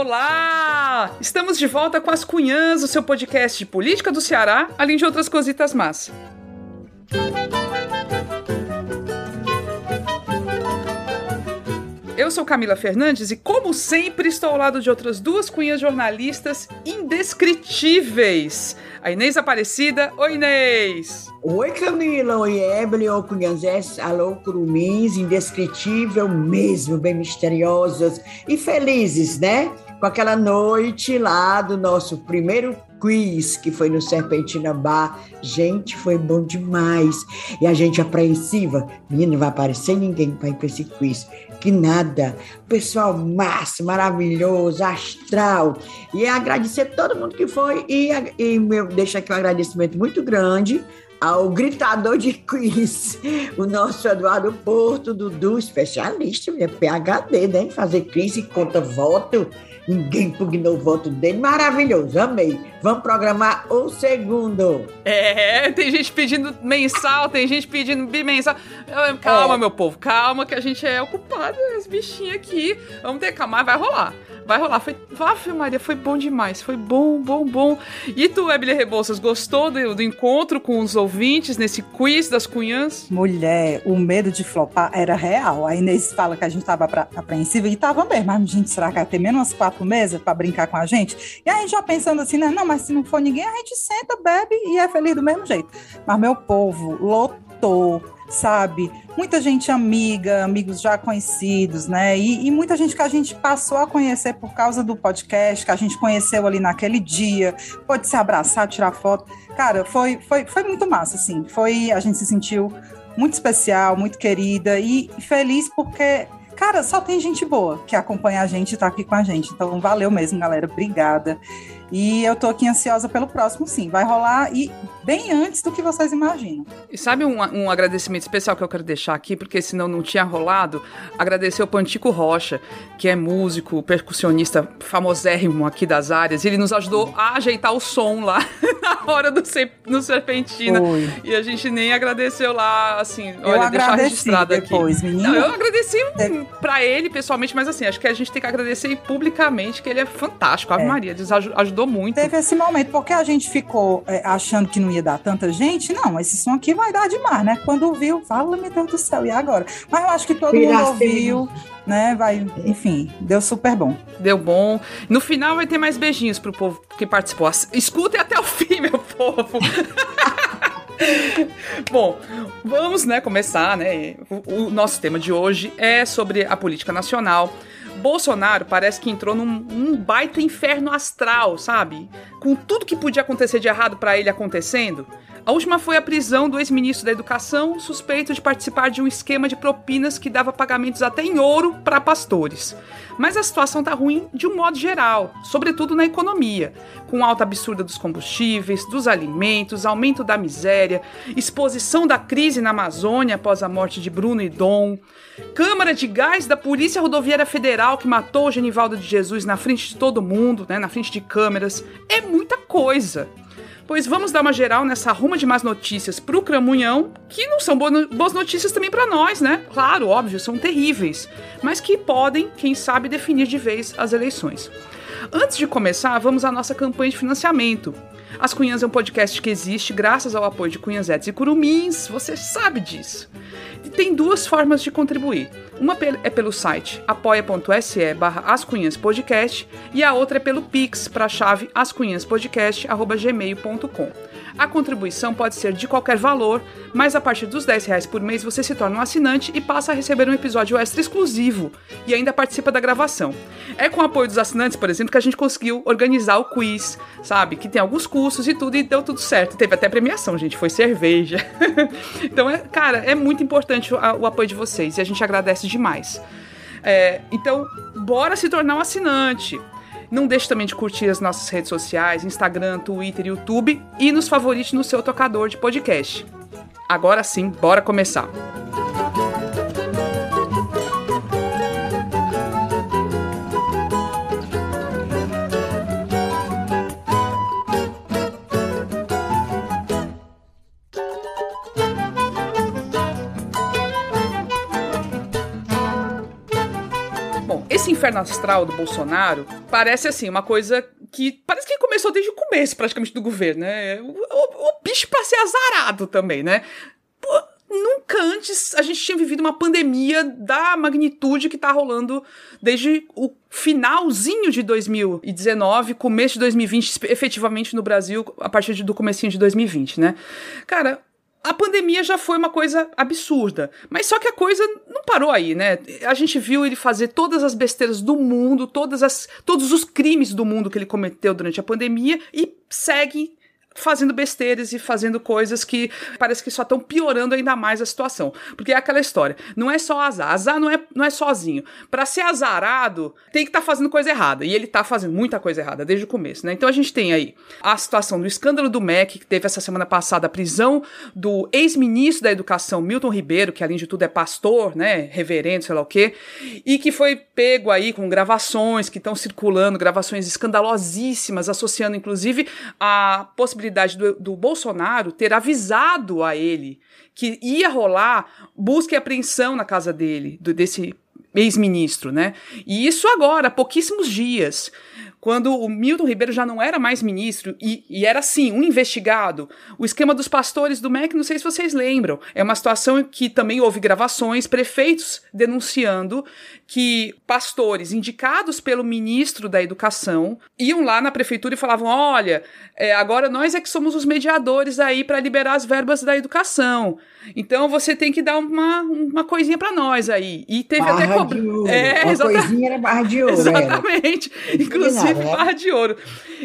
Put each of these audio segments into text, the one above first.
Olá! Estamos de volta com as Cunhãs, o seu podcast de política do Ceará, além de outras cositas más. Eu sou Camila Fernandes e, como sempre, estou ao lado de outras duas cunhas jornalistas indescritíveis. A Inês Aparecida. Oi, Inês! Oi, Camila. Oi, Evelyn. Oi, Cunhanzés. Alô, Curumins. Indescritível mesmo, bem misteriosas e felizes, né? Com aquela noite lá do nosso primeiro quiz que foi no Serpentina Bar. Gente, foi bom demais. E a gente apreensiva. Menina, não vai aparecer ninguém para ir para esse quiz. Que nada. Pessoal massa, maravilhoso, astral. E agradecer todo mundo que foi. E, e meu, deixa aqui um agradecimento muito grande ao gritador de quiz, o nosso Eduardo Porto, Dudu, especialista, PHD, né? Fazer quiz e conta voto. Ninguém pugnou o voto dele. Maravilhoso, amei. Vamos programar o segundo. É, tem gente pedindo mensal, tem gente pedindo bimensal. Calma, é. meu povo, calma que a gente é ocupado, as bichinhas aqui. Vamos ter calma, vai rolar vai rolar. Foi, Ave Maria, foi bom demais. Foi bom, bom, bom. E tu, Emily Rebouças, gostou do, do, encontro com os ouvintes nesse quiz das cunhãs? Mulher, o medo de flopar era real. A Inês fala que a gente tava apreensiva e tava mesmo. Mas, gente, será que vai ter menos quatro mesas pra brincar com a gente? E a gente já pensando assim, né? Não, mas se não for ninguém, a gente senta, bebe e é feliz do mesmo jeito. Mas, meu povo, lotou sabe? Muita gente amiga, amigos já conhecidos, né? E, e, muita gente que a gente passou a conhecer por causa do podcast, que a gente conheceu ali naquele dia, pode se abraçar, tirar foto. Cara, foi, foi, foi muito massa, assim. Foi, a gente se sentiu muito especial, muito querida e feliz porque cara, só tem gente boa que acompanha a gente e tá aqui com a gente. Então, valeu mesmo, galera. Obrigada. E eu tô aqui ansiosa pelo próximo, sim. Vai rolar e bem antes do que vocês imaginam. E sabe um, um agradecimento especial que eu quero deixar aqui, porque senão não tinha rolado? Agradecer ao Pantico Rocha, que é músico, percussionista famosérrimo aqui das áreas. Ele nos ajudou a ajeitar o som lá na hora do no Serpentina. Oi. E a gente nem agradeceu lá, assim, eu olha, deixar registrado depois, aqui. Menina. Não, eu agradeci é. pra ele pessoalmente, mas assim, acho que a gente tem que agradecer publicamente que ele é fantástico. Ave é. Maria, ajudou ajudou muito. Teve esse momento, porque a gente ficou é, achando que não ia dar tanta gente. Não, esse som aqui vai dar demais, né? Quando ouviu, fala, meu Deus do céu, e agora? Mas eu acho que todo mundo ouviu. Né, vai, enfim, deu super bom. Deu bom. No final vai ter mais beijinhos pro povo que participou. Escutem até o fim, meu povo. Bom, vamos, né, começar, né? O, o, nosso tema de hoje é sobre a política nacional. Bolsonaro parece que entrou num, baita inferno astral, sabe? Com tudo que podia acontecer de errado para ele acontecendo. A última foi a prisão do ex-ministro da Educação, suspeito de participar de um esquema de propinas que dava pagamentos até em ouro para pastores. Mas a situação tá ruim de um modo geral, sobretudo na economia, com alta absurda dos combustíveis, dos alimentos, aumento da miséria, exposição da crise na Amazônia após a morte de Bruno e Dom, Câmara de Gás da Polícia Rodoviária Federal que matou o Genivaldo de Jesus na frente de todo mundo, né, na frente de câmeras. É muita coisa. Pois vamos dar uma geral nessa ruma de más notícias pro Cramunhão, que não são boas notícias também para nós, né? Claro, óbvio, são terríveis, mas que podem, quem sabe, definir de vez as eleições. Antes de começar, vamos à nossa campanha de financiamento. As Cunhãs é um podcast que existe graças ao apoio de Cunhazetes e Curumins, você sabe disso. E tem duas formas de contribuir. Uma é pelo site apoia.se barra ascunhaspodcast e a outra é pelo Pix para a chave ascunhaspodcast.gmail.com. A contribuição pode ser de qualquer valor, mas a partir dos 10 reais por mês você se torna um assinante e passa a receber um episódio extra exclusivo e ainda participa da gravação. É com o apoio dos assinantes, por exemplo, que a gente conseguiu organizar o quiz, sabe? Que tem alguns custos e tudo, e deu tudo certo. Teve até premiação, gente, foi cerveja. então, é, cara, é muito importante o, o apoio de vocês e a gente agradece demais. É, então, bora se tornar um assinante. Não deixe também de curtir as nossas redes sociais, Instagram, Twitter, YouTube e nos favorite no seu tocador de podcast. Agora sim, bora começar! Inferno astral do Bolsonaro parece assim uma coisa que parece que começou desde o começo praticamente do governo, né? O, o, o bicho para ser azarado também, né? Pô, nunca antes a gente tinha vivido uma pandemia da magnitude que tá rolando desde o finalzinho de 2019, começo de 2020, efetivamente no Brasil, a partir do comecinho de 2020, né? Cara, a pandemia já foi uma coisa absurda. Mas só que a coisa não parou aí, né? A gente viu ele fazer todas as besteiras do mundo, todas as, todos os crimes do mundo que ele cometeu durante a pandemia e segue fazendo besteiras e fazendo coisas que parece que só estão piorando ainda mais a situação. Porque é aquela história, não é só azar, azar não é, não é sozinho. Para ser azarado, tem que estar tá fazendo coisa errada. E ele tá fazendo muita coisa errada desde o começo, né? Então a gente tem aí a situação do escândalo do MEC, que teve essa semana passada a prisão do ex-ministro da Educação, Milton Ribeiro, que além de tudo é pastor, né, reverendo, sei lá o quê, e que foi pego aí com gravações que estão circulando, gravações escandalosíssimas, associando inclusive a possibilidade possibilidade do, do Bolsonaro ter avisado a ele que ia rolar busca e apreensão na casa dele, do, desse ex-ministro, né? E isso agora, pouquíssimos dias quando o Milton Ribeiro já não era mais ministro e, e, era sim um investigado. O esquema dos pastores do MEC, não sei se vocês lembram, é uma situação que também houve gravações, prefeitos denunciando que pastores indicados pelo ministro da Educação iam lá na prefeitura e falavam: olha, é, agora nós é que somos os mediadores aí para liberar as verbas da educação. Então você tem que dar uma, uma coisinha para nós aí. E teve barra até cobra... É, uma exatamente. coisinha era barra de ouro. Exatamente. Inclusive né? barra de ouro.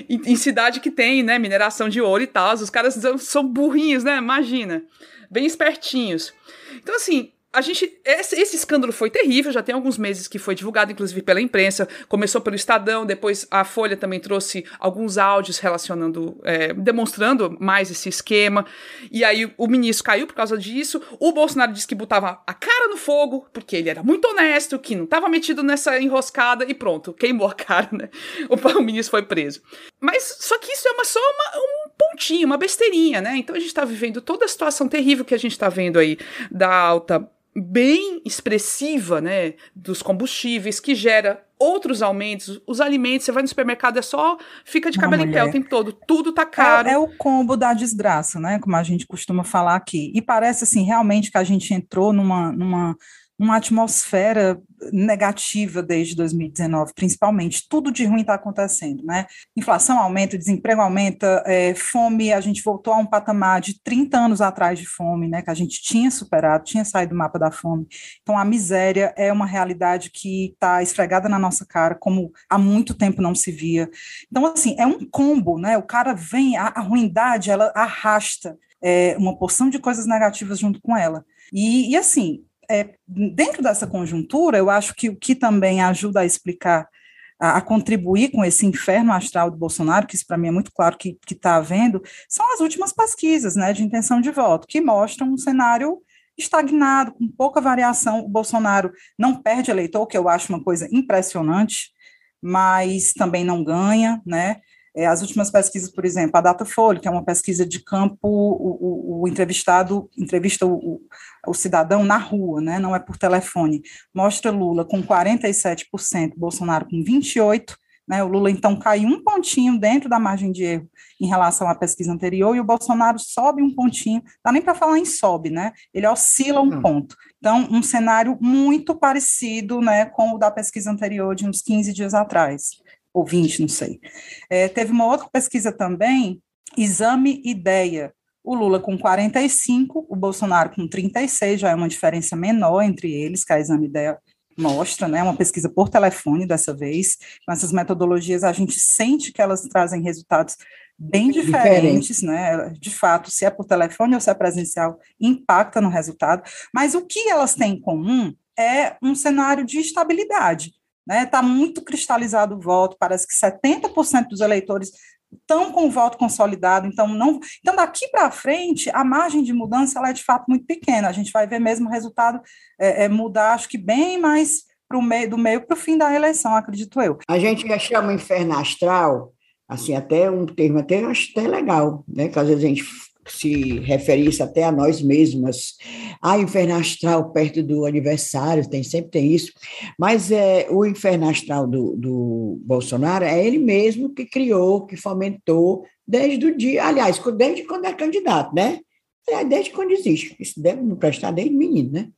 Em, em, cidade que tem, né, mineração de ouro e tal, os caras são burrinhos, né? Imagina. Bem espertinhos. Então, assim, a gente. Esse, esse, escândalo foi terrível, já tem alguns meses que foi divulgado, inclusive pela imprensa. Começou pelo Estadão, depois a Folha também trouxe alguns áudios relacionando, é, demonstrando mais esse esquema. E aí o ministro caiu por causa disso. O Bolsonaro disse que botava a cara no fogo, porque ele era muito honesto, que não estava metido nessa enroscada e pronto, queimou a cara, né? O, o ministro foi preso. Mas só que isso é uma, só uma, um pontinho, uma besteirinha, né? Então a gente está vivendo toda a situação terrível que a gente está vendo aí da alta bem expressiva, né, dos combustíveis, que gera outros aumentos. Os alimentos, você vai no supermercado, é só fica de cabelo em pé o tempo todo, tudo tá caro. É, é, o combo da desgraça, né, como a gente costuma falar aqui. E parece assim, realmente que a gente entrou numa, numa uma atmosfera negativa desde 2019, principalmente. Tudo de ruim está acontecendo, né? Inflação aumenta, desemprego aumenta, é, fome, a gente voltou a um patamar de 30 anos atrás de fome, né? Que a gente tinha superado, tinha saído do mapa da fome. Então, a miséria é uma realidade que está esfregada na nossa cara, como há muito tempo não se via. Então, assim, é um combo, né? O cara vem, a, a ruindade, ela arrasta é, uma porção de coisas negativas junto com ela. E, e assim, é, dentro dessa conjuntura, eu acho que o que também ajuda a explicar, a, a contribuir com esse inferno astral do Bolsonaro, que isso para mim é muito claro que está havendo, são as últimas pesquisas né, de intenção de voto, que mostram um cenário estagnado, com pouca variação. O Bolsonaro não perde eleitor, que eu acho uma coisa impressionante, mas também não ganha, né? É, as últimas pesquisas, por exemplo, a Datafolha, que é uma pesquisa de campo, o, o, o entrevistado entrevista o, o, cidadão na rua, né, não é por telefone, mostra Lula com 47%, Bolsonaro com 28%, né, o Lula então cai um pontinho dentro da margem de erro em relação à pesquisa anterior, e o Bolsonaro sobe um pontinho, dá nem para falar em sobe, né, ele oscila um ponto. Então, um cenário muito parecido né, com o da pesquisa anterior, de uns 15 dias atrás ou 20, não sei. É, teve uma outra pesquisa também, Exame Ideia, o Lula com 45, o Bolsonaro com 36, já é uma diferença menor entre eles, que a Exame Ideia mostra, né, uma pesquisa por telefone dessa vez, com essas metodologias a gente sente que elas trazem resultados bem diferentes, Diferente. né, de fato, se é por telefone ou se é presencial, impacta no resultado, mas o que elas têm em comum é um cenário de estabilidade, Está né? Tá muito cristalizado o voto, parece que 70% dos eleitores estão com o voto consolidado, então não, então daqui para frente a margem de mudança ela é de fato muito pequena. A gente vai ver mesmo o resultado é, é mudar, acho que bem mais pro meio, do meio para o fim da eleição, acredito eu. A gente já chama inferno astral, assim, até um termo até acho até legal, né? Que às vezes a gente se referisse até a nós mesmas. Ah, inferno astral perto do aniversário, tem sempre tem isso. Mas é, o inferno astral do, do Bolsonaro é ele mesmo que criou, que fomentou desde o dia, aliás, desde quando é candidato, né? É, desde quando existe. Isso deve não prestar desde menino, né?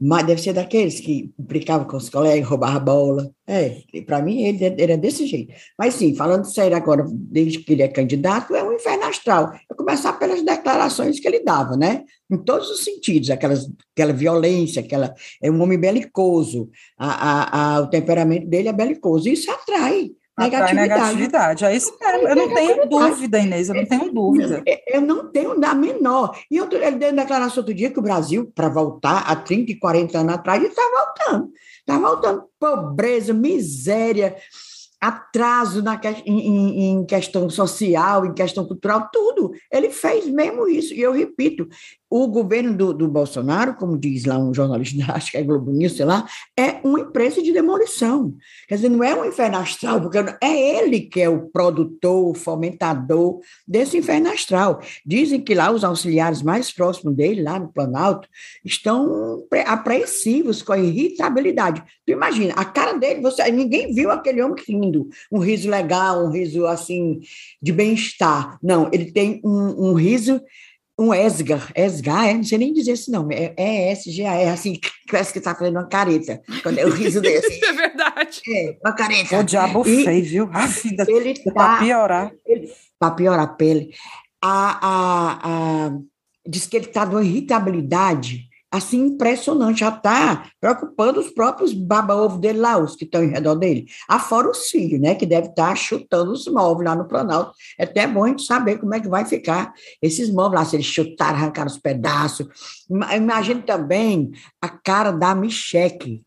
Mas deve ser daqueles que brincavam com os colegas, roubavam bola. É, para mim ele era desse jeito. Mas sim, falando sério agora, desde que ele é candidato, é um inferno astral. Eu começar pelas declarações que ele dava, né? Em todos os sentidos, aquelas, aquela violência, aquela, é um homem belicoso, a, a, a, o temperamento dele é belicoso. Isso atrai Atrai negatividade. É isso mesmo. Eu não tenho dúvida, Inês, eu não tenho dúvida. Eu não tenho da menor. E eu, ele deu declaração outro dia que o Brasil, para voltar há 30 e 40 anos atrás, ele está voltando. Está voltando. Pobreza, miséria, atraso na, em, em, questão social, em questão cultural, tudo. Ele fez mesmo isso. E eu repito, o governo do, do Bolsonaro, como diz lá um jornalista, acho que é Globo News, sei lá, é uma empresa de demolição. Quer dizer, não é um inferno astral, porque é ele que é o produtor, o fomentador desse inferno astral. Dizem que lá os auxiliares mais próximos dele, lá no Planalto, estão apreensivos com a irritabilidade. Tu imagina, a cara dele, você, ninguém viu aquele homem rindo, um riso legal, um riso assim, de bem-estar. Não, ele tem um, um riso um Esgar, Esgar, é, não sei nem dizer esse nome, é, é S-G-A-R, assim, parece que está fazendo uma careta, quando é o riso desse. é verdade. É, uma careta. O diabo e fez, viu? Ele tá, para piorar. Para piorar a pele. A, a, a, diz que ele está numa irritabilidade assim, impressionante, já está preocupando os próprios baba-ovo dele lá, os que estão em redor dele. Afora os filhos, né, que deve estar tá chutando os móveis lá no Planalto. É até bom a gente saber como é que vai ficar esses móveis lá, se eles chutaram, arrancaram os pedaços. Imagine também a cara da Micheque,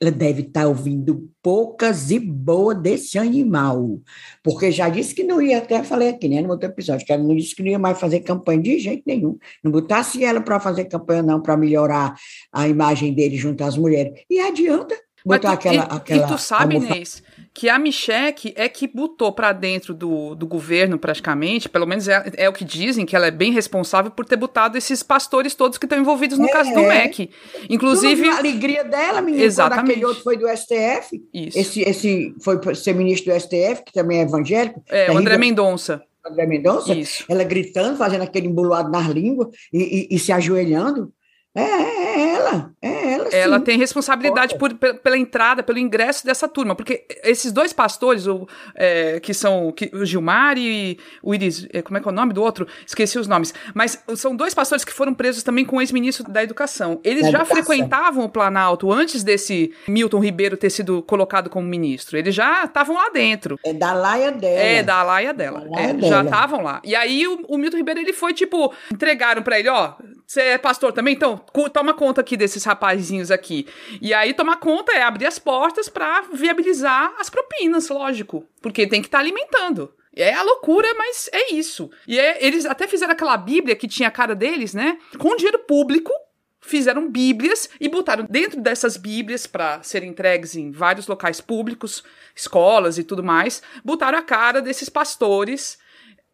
ela deve estar tá ouvindo poucas e boas desse animal, porque já disse que não ia, até falei aqui, né, no outro episódio, que ela não disse que não ia mais fazer campanha de jeito nenhum, não botasse ela para fazer campanha não, para melhorar a imagem dele junto às mulheres, e adianta botar tu, aquela, e, aquela... E tu sabe, Inês, que a Michelle é que botou para dentro do, do governo, praticamente, pelo menos é, é, o que dizem, que ela é bem responsável por ter botado esses pastores todos que estão envolvidos no é, caso do MEC. Inclusive. A alegria dela, menina, Exatamente. quando aquele outro foi do STF. Isso. Esse, esse foi ser ministro do STF, que também é evangélico. É, o André Mendonça. André Mendonça, Isso. ela gritando, fazendo aquele embolado nas línguas e, e, e se ajoelhando. É, é ela, é ela. Sim. Ela tem responsabilidade por, pela entrada, pelo ingresso dessa turma, porque esses dois pastores, o, é, que são que, o Gilmar e o Iris, é, como é que é o nome do outro? Esqueci os nomes. Mas são dois pastores que foram presos também com o ex-ministro da Educação. Eles da já educação. frequentavam o Planalto antes desse Milton Ribeiro ter sido colocado como ministro. Eles já estavam lá dentro. É da laia dela. É, da laia dela. Da laia é, dela. Já estavam lá. E aí o, o Milton Ribeiro, ele foi tipo, entregaram para ele, ó, você é pastor também? Então, toma conta aqui desses rapazinhos aqui. E aí, tomar conta é abrir as portas para viabilizar as propinas, lógico. Porque tem que estar tá alimentando. É a loucura, mas é isso. E é, eles até fizeram aquela Bíblia que tinha a cara deles, né? Com dinheiro público, fizeram Bíblias e botaram dentro dessas Bíblias para serem entregues em vários locais públicos, escolas e tudo mais, botaram a cara desses pastores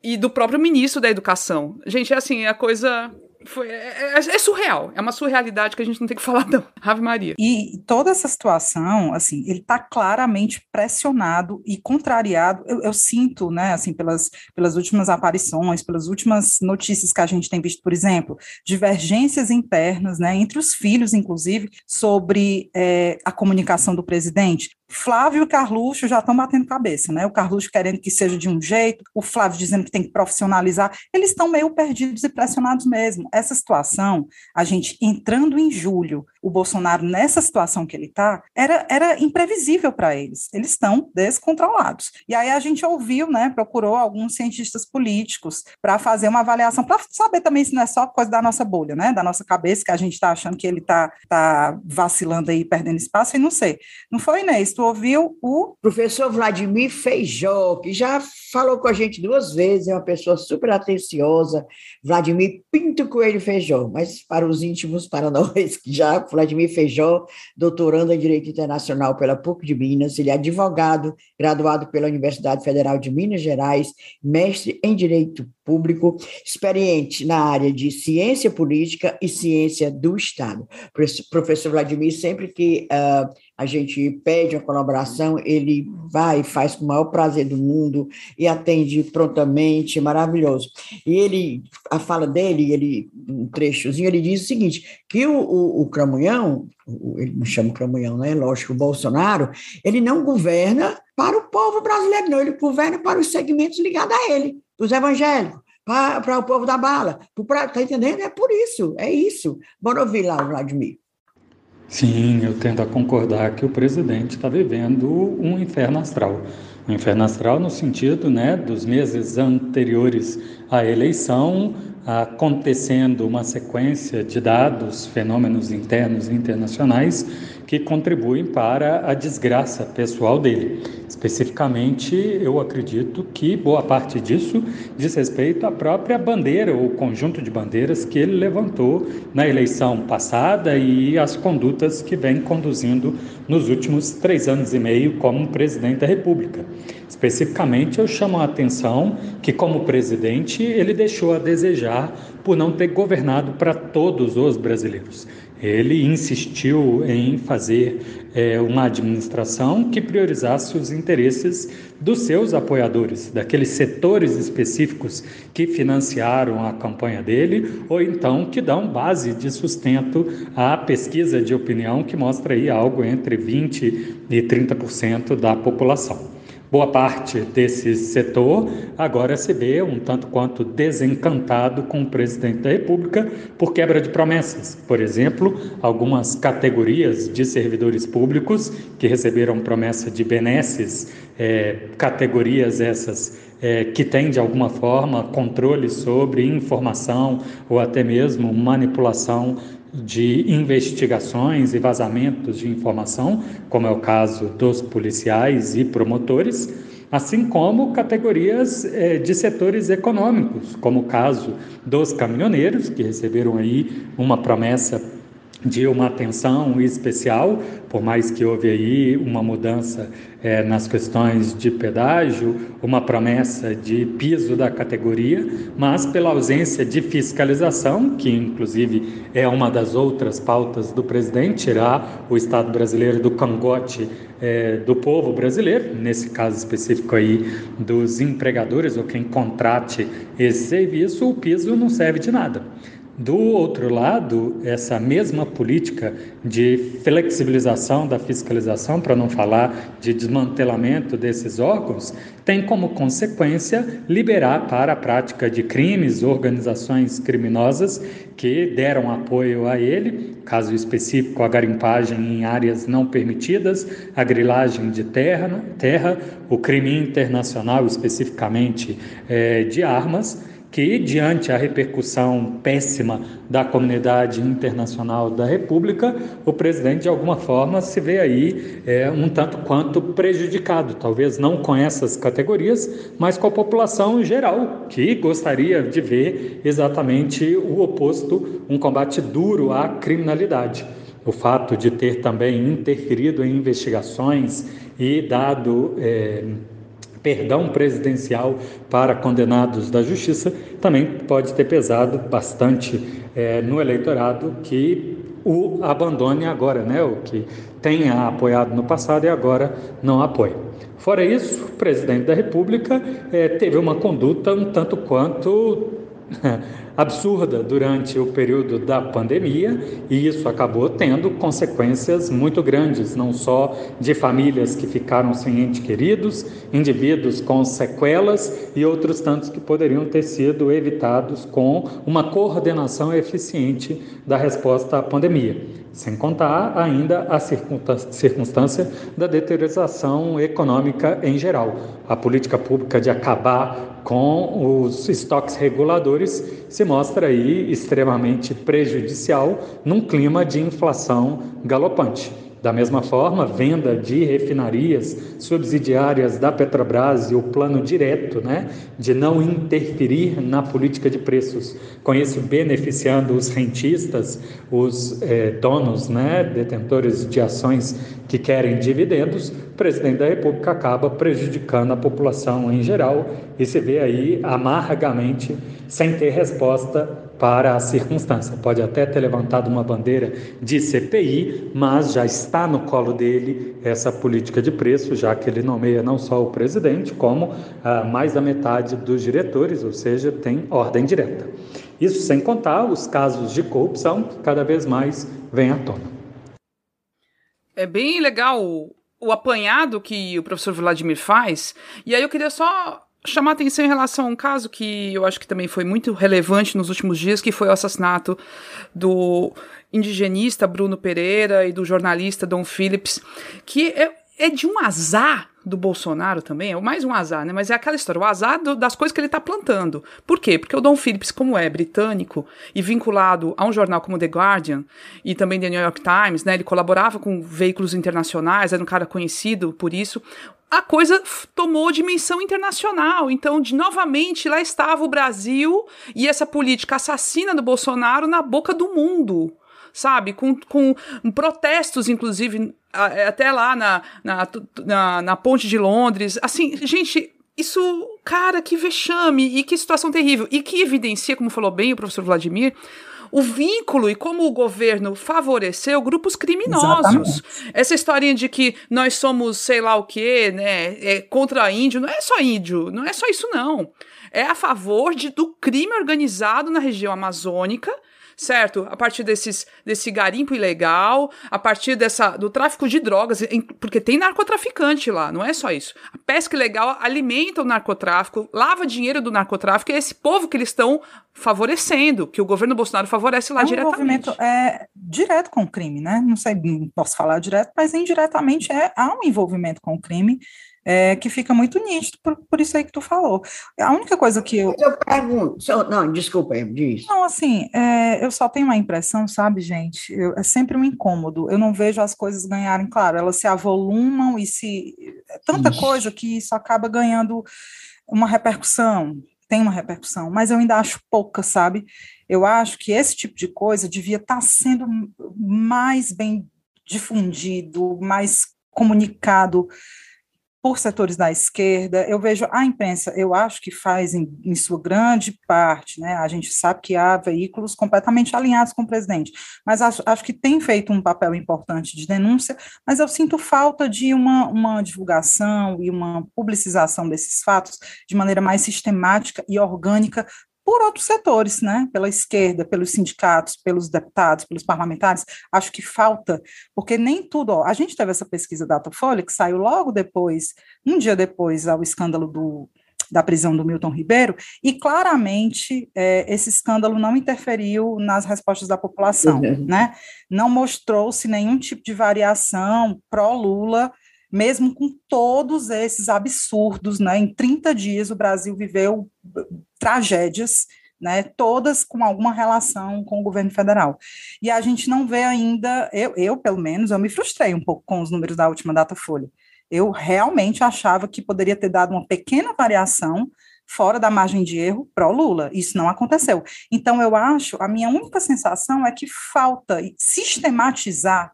e do próprio ministro da Educação. Gente, é assim, a coisa foi, é, é, é, surreal. É uma surrealidade que a gente não tem que falar, não. Ave Maria. E toda essa situação, assim, ele está claramente pressionado e contrariado. Eu, eu, sinto, né, assim, pelas, pelas últimas aparições, pelas últimas notícias que a gente tem visto, por exemplo, divergências internas, né, entre os filhos, inclusive, sobre é, a comunicação do presidente. Flávio e Carluxo já estão batendo cabeça, né? O Carluxo querendo que seja de um jeito, o Flávio dizendo que tem que profissionalizar. Eles estão meio perdidos e pressionados mesmo. Essa situação, a gente entrando em julho, o Bolsonaro nessa situação que ele está, era, era imprevisível para eles. Eles estão descontrolados. E aí a gente ouviu, né? Procurou alguns cientistas políticos para fazer uma avaliação, para saber também se não é só coisa da nossa bolha, né? Da nossa cabeça, que a gente está achando que ele está tá vacilando aí, perdendo espaço, e não sei. Não foi, Inês? Tu ouviu o. Professor Vladimir Feijó, que já falou com a gente duas vezes, é uma pessoa super atenciosa, Vladimir Pinto Coelho Feijó, mas para os íntimos, para nós, que já, Vladimir Feijó, doutorando em Direito Internacional pela PUC de Minas, ele é advogado, graduado pela Universidade Federal de Minas Gerais, mestre em Direito público, experiente na área de ciência política e ciência do Estado. Professor Vladimir, sempre que uh, a gente pede uma colaboração, ele vai e faz com o maior prazer do mundo e atende prontamente, maravilhoso. E ele, a fala dele, ele, um trechozinho, ele diz o seguinte, que o, o, o Cramunhão, ele me chama Cramunhão, né? Lógico, o Bolsonaro, ele não governa para o povo brasileiro, não, ele governa para os segmentos ligados a ele, os evangélicos, para, o povo da bala. Está entendendo? É por isso, é isso. Bora ouvir lá, Vladimir. Sim, eu tendo a concordar que o presidente está vivendo um inferno astral. Um inferno astral no sentido né, dos meses anteriores à eleição, acontecendo uma sequência de dados, fenômenos internos e internacionais que contribuem para a desgraça pessoal dele. Especificamente, eu acredito que boa parte disso diz respeito à própria bandeira, ou conjunto de bandeiras que ele levantou na eleição passada e as condutas que vem conduzindo nos últimos três anos e meio como presidente da República. Especificamente, eu chamo a atenção que, como presidente, ele deixou a desejar por não ter governado para todos os brasileiros. Ele insistiu em fazer é, uma administração que priorizasse os interesses dos seus apoiadores, daqueles setores específicos que financiaram a campanha dele, ou então que dão base de sustento à pesquisa de opinião que mostra aí algo entre 20% e 30% da população. Boa parte desse setor agora se vê um tanto quanto desencantado com o presidente da República por quebra de promessas. Por exemplo, algumas categorias de servidores públicos que receberam promessa de benesses, é, categorias essas é, que têm de alguma forma controle sobre informação ou até mesmo manipulação de investigações e vazamentos de informação, como é o caso dos policiais e promotores, assim como categorias eh, de setores econômicos, como o caso dos caminhoneiros, que receberam aí uma promessa de uma atenção especial, por mais que houve aí uma mudança é, nas questões de pedágio, uma promessa de piso da categoria, mas pela ausência de fiscalização, que inclusive é uma das outras pautas do presidente, tirar o Estado brasileiro do cangote é, do povo brasileiro, nesse caso específico aí dos empregadores ou quem contrate esse serviço, o piso não serve de nada. Do outro lado, essa mesma política de flexibilização da fiscalização, para não falar de desmantelamento desses órgãos, tem como consequência liberar para a prática de crimes organizações criminosas que deram apoio a ele, caso específico a garimpagem em áreas não permitidas, a grilagem de terra, terra o crime internacional especificamente é, de armas que, diante a repercussão péssima da comunidade internacional da República, o presidente, de alguma forma, se vê aí é, um tanto quanto prejudicado, talvez não com essas categorias, mas com a população em geral, que gostaria de ver exatamente o oposto, um combate duro à criminalidade. O fato de ter também interferido em investigações e dado. É, perdão presidencial para condenados da justiça também pode ter pesado bastante é, no eleitorado que o abandone agora, né? O que tenha apoiado no passado e agora não apoia. Fora isso, o presidente da República é, teve uma conduta um tanto quanto absurda durante o período da pandemia e isso acabou tendo consequências muito grandes, não só de famílias que ficaram sem entes queridos, indivíduos com sequelas e outros tantos que poderiam ter sido evitados com uma coordenação eficiente da resposta à pandemia. Sem contar ainda a circunstância da deterioração econômica em geral. A política pública de acabar com os estoques reguladores se mostra aí extremamente prejudicial num clima de inflação galopante. Da mesma forma, venda de refinarias subsidiárias da Petrobras e o plano direto né, de não interferir na política de preços, com isso beneficiando os rentistas, os eh, donos, né, detentores de ações que querem dividendos, o presidente da República acaba prejudicando a população em geral e se vê aí amargamente sem ter resposta para a circunstância. Pode até ter levantado uma bandeira de CPI, mas já está no colo dele essa política de preço, já que ele nomeia não só o presidente, como ah, mais da metade dos diretores, ou seja, tem ordem direta. Isso sem contar os casos de corrupção que cada vez mais vêm à tona. É bem legal o, apanhado que o professor Vladimir faz, e aí eu queria só chamar atenção em relação a um caso que eu acho que também foi muito relevante nos últimos dias, que foi o assassinato do indigenista Bruno Pereira e do jornalista Dom Phillips, que é, é de um azar do Bolsonaro também, é mais um azar, né? Mas é aquela história, o azar do, das coisas que ele está plantando. Por quê? Porque o Dom Phillips, como é britânico e vinculado a um jornal como The Guardian e também The New York Times, né? Ele colaborava com veículos internacionais, era um cara conhecido por isso a coisa tomou dimensão internacional. Então, de novamente, lá estava o Brasil e essa política assassina do Bolsonaro na boca do mundo. Sabe? Com, com protestos, inclusive, até lá na, na, na, na ponte de Londres. Assim, gente, isso, cara, que vexame e que situação terrível. E que evidencia, como falou bem o professor Vladimir, o vínculo e como o governo favoreceu grupos criminosos. Exatamente. Essa historinha de que nós somos sei lá o quê, né, é contra índio, não é só índio, não é só isso não. É a favor de, do crime organizado na região amazônica, certo? A partir desses, desse garimpo ilegal, a partir dessa, do tráfico de drogas, porque tem narcotraficante lá, não é só isso. A pesca ilegal alimenta o narcotráfico, lava dinheiro do narcotráfico, e é esse povo que eles estão favorecendo, que o governo Bolsonaro favorece lá é um diretamente. envolvimento é, direto com o crime, né? Não sei, não posso falar direto, mas indiretamente é, há um envolvimento com o crime é, que fica muito nítido por, por, isso aí que tu falou. A única coisa que eu. Eu pergunto, não, desculpa, diz. Não, assim, é, eu só tenho uma impressão, sabe, gente? Eu, é sempre um incômodo. Eu não vejo as coisas ganharem, claro, elas se avolumam e se. É tanta Ixi. coisa que isso acaba ganhando uma repercussão, tem uma repercussão, mas eu ainda acho pouca, sabe? Eu acho que esse tipo de coisa devia estar tá sendo mais bem difundido, mais comunicado por setores da esquerda, eu vejo a imprensa, eu acho que faz em, em, sua grande parte, né? A gente sabe que há veículos completamente alinhados com o presidente, mas acho, acho que tem feito um papel importante de denúncia, mas eu sinto falta de uma, uma divulgação e uma publicização desses fatos de maneira mais sistemática e orgânica por outros setores, né? Pela esquerda, pelos sindicatos, pelos deputados, pelos parlamentares, acho que falta, porque nem tudo, ó, a gente teve essa pesquisa Datafolha que saiu logo depois, um dia depois ao escândalo do, da prisão do Milton Ribeiro, e claramente é, esse escândalo não interferiu nas respostas da população, uhum. né? Não mostrou-se nenhum tipo de variação pró-Lula mesmo com todos esses absurdos, né? Em 30 dias o Brasil viveu tragédias, né? Todas com alguma relação com o governo federal. E a gente não vê ainda, eu, eu pelo menos, eu me frustrei um pouco com os números da última data folha. Eu realmente achava que poderia ter dado uma pequena variação fora da margem de erro pró Lula. Isso não aconteceu. Então eu acho, a minha única sensação é que falta sistematizar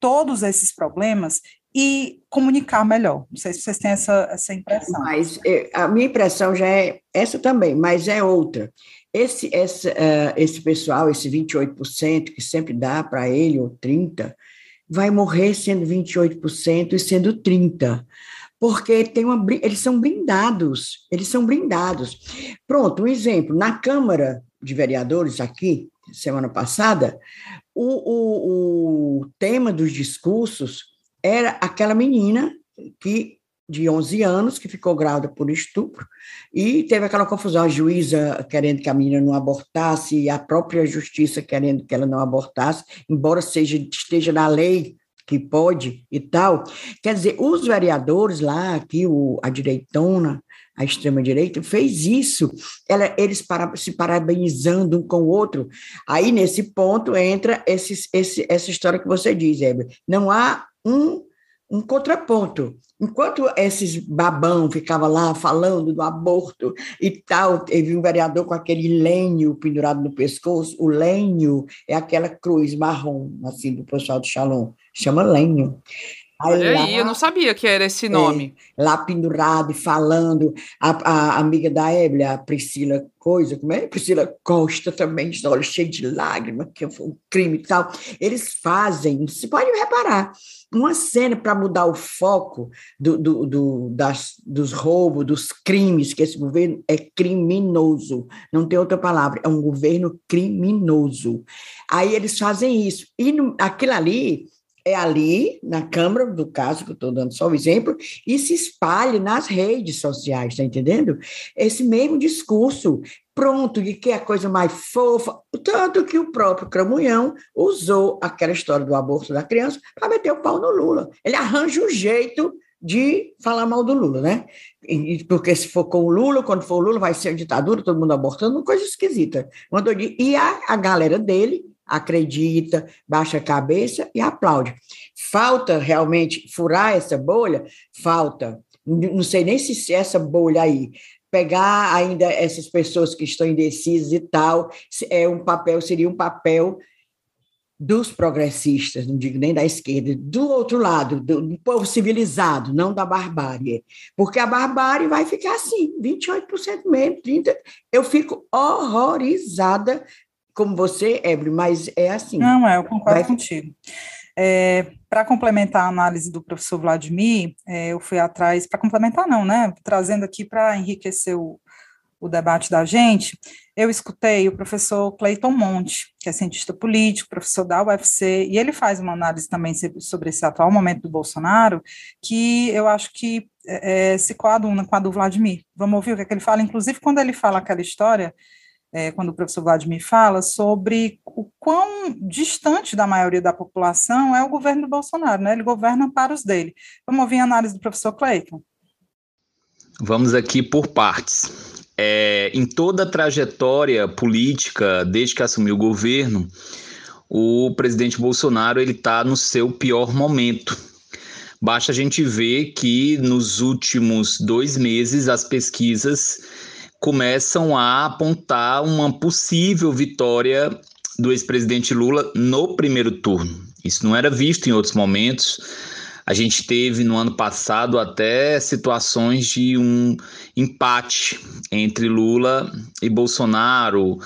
todos esses problemas e comunicar melhor. Não sei se vocês têm essa, essa impressão. Mas é, a minha impressão já é essa também, mas é outra. Esse, esse, uh, esse pessoal, esse 28% que sempre dá para ele, ou 30%, vai morrer sendo 28% e sendo 30%. Porque tem uma, eles são blindados, eles são blindados. Pronto, um exemplo, na Câmara de Vereadores aqui, semana passada, o, o, o tema dos discursos era aquela menina que de 11 anos que ficou grávida por estupro e teve aquela confusão, a juíza querendo que a menina não abortasse a própria justiça querendo que ela não abortasse, embora seja esteja na lei que pode e tal. Quer dizer, os vereadores lá, aqui o, a direitona, a extrema-direita, fez isso, ela, eles para, se parabenizando um com o outro. Aí, nesse ponto, entra esse, esse, essa história que você diz, Heber. Não há um, um contraponto. Enquanto esses babão ficava lá falando do aborto e tal, teve um vereador com aquele lenho pendurado no pescoço. O lenho é aquela cruz marrom, assim, do pessoal do Shalom. Chama lenho. Aí, Olha aí, eu não sabia que era esse nome. É, lá pendurado e falando, a, a, amiga da Éblia, a Priscila Coisa, como é? Priscila Costa também, de olhos cheios de lágrimas, que foi um crime e tal. Eles fazem, você pode reparar, uma cena para mudar o foco do, do, do, das, dos roubos, dos crimes, que esse governo é criminoso, não tem outra palavra, é um governo criminoso. Aí eles fazem isso. E no, aquilo ali é ali, na Câmara, do caso que eu estou dando só o exemplo, e se espalhe nas redes sociais, está entendendo? Esse mesmo discurso, pronto, de que é a coisa mais fofa, tanto que o próprio Cramunhão usou aquela história do aborto da criança para meter o pau no Lula. Ele arranja um jeito de falar mal do Lula, né? Porque se for com o Lula, quando for o Lula, vai ser ditadura, todo mundo abortando, uma coisa esquisita. E a, a galera dele acredita, baixa a cabeça e aplaude. Falta realmente furar essa bolha? Falta. Não sei nem se essa bolha aí pegar ainda essas pessoas que estão indecisas e tal, é um papel seria um papel dos progressistas, não digo nem da esquerda, do outro lado, do, do, povo civilizado, não da barbárie. Porque a barbárie vai ficar assim, 28% mesmo, 30%. Eu fico horrorizada como você, Ebre, mas é assim. Não, é, eu concordo Vai... contigo. É, para complementar a análise do professor Vladimir, é, eu fui atrás, para complementar não, né, trazendo aqui para enriquecer o, o debate da gente, eu escutei o professor Clayton Monte, que é cientista político, professor da UFC, e ele faz uma análise também sobre esse atual momento do Bolsonaro, que eu acho que é, é se coaduna com a do Vladimir. Vamos ouvir o que, é que ele fala, inclusive quando ele fala aquela história é, quando o professor Vladimir fala sobre o quão distante da maioria da população é o governo do Bolsonaro, né? Ele governa para os dele. Vamos ouvir a análise do professor Cleiton. Vamos aqui por partes. É, em toda a trajetória política, desde que assumiu o governo, o presidente Bolsonaro ele está no seu pior momento. Basta a gente ver que nos últimos dois meses as pesquisas começam a apontar uma possível vitória do ex-presidente Lula no primeiro turno. Isso não era visto em outros momentos. A gente teve no ano passado até situações de um empate entre Lula e Bolsonaro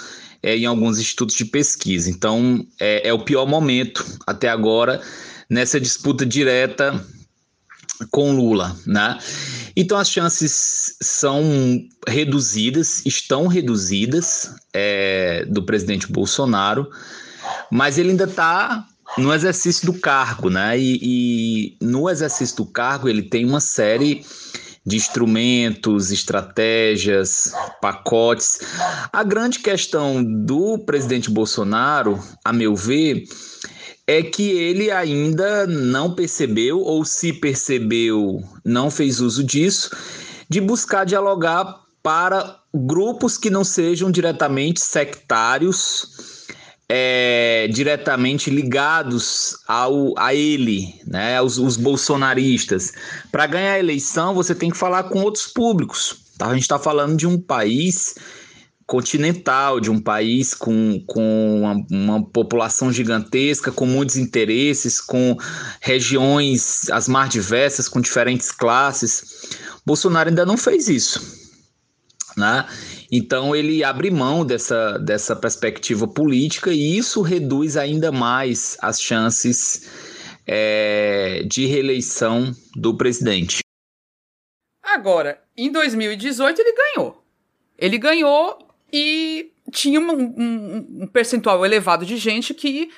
é, em alguns institutos de pesquisa. Então, é, é o pior momento até agora nessa disputa direta com Lula, né? Então as chances são reduzidas, estão reduzidas é, do presidente Bolsonaro, mas ele ainda está no exercício do cargo, né? E, e, no exercício do cargo ele tem uma série de instrumentos, estratégias, pacotes. A grande questão do presidente Bolsonaro, a meu ver, é que ele ainda não percebeu, ou se percebeu, não fez uso disso, de buscar dialogar para grupos que não sejam diretamente sectários, é, diretamente ligados ao, a ele, né, os, os bolsonaristas. Para ganhar a eleição, você tem que falar com outros públicos. Tá? A gente está falando de um país continental, de um país com, com uma, uma, população gigantesca, com muitos interesses, com regiões as mais diversas, com diferentes classes. Bolsonaro ainda não fez isso. Né? Então ele abre mão dessa, dessa perspectiva política e isso reduz ainda mais as chances é, de reeleição do presidente. Agora, em 2018 ele ganhou. Ele ganhou e tinha um, um, um percentual elevado de gente que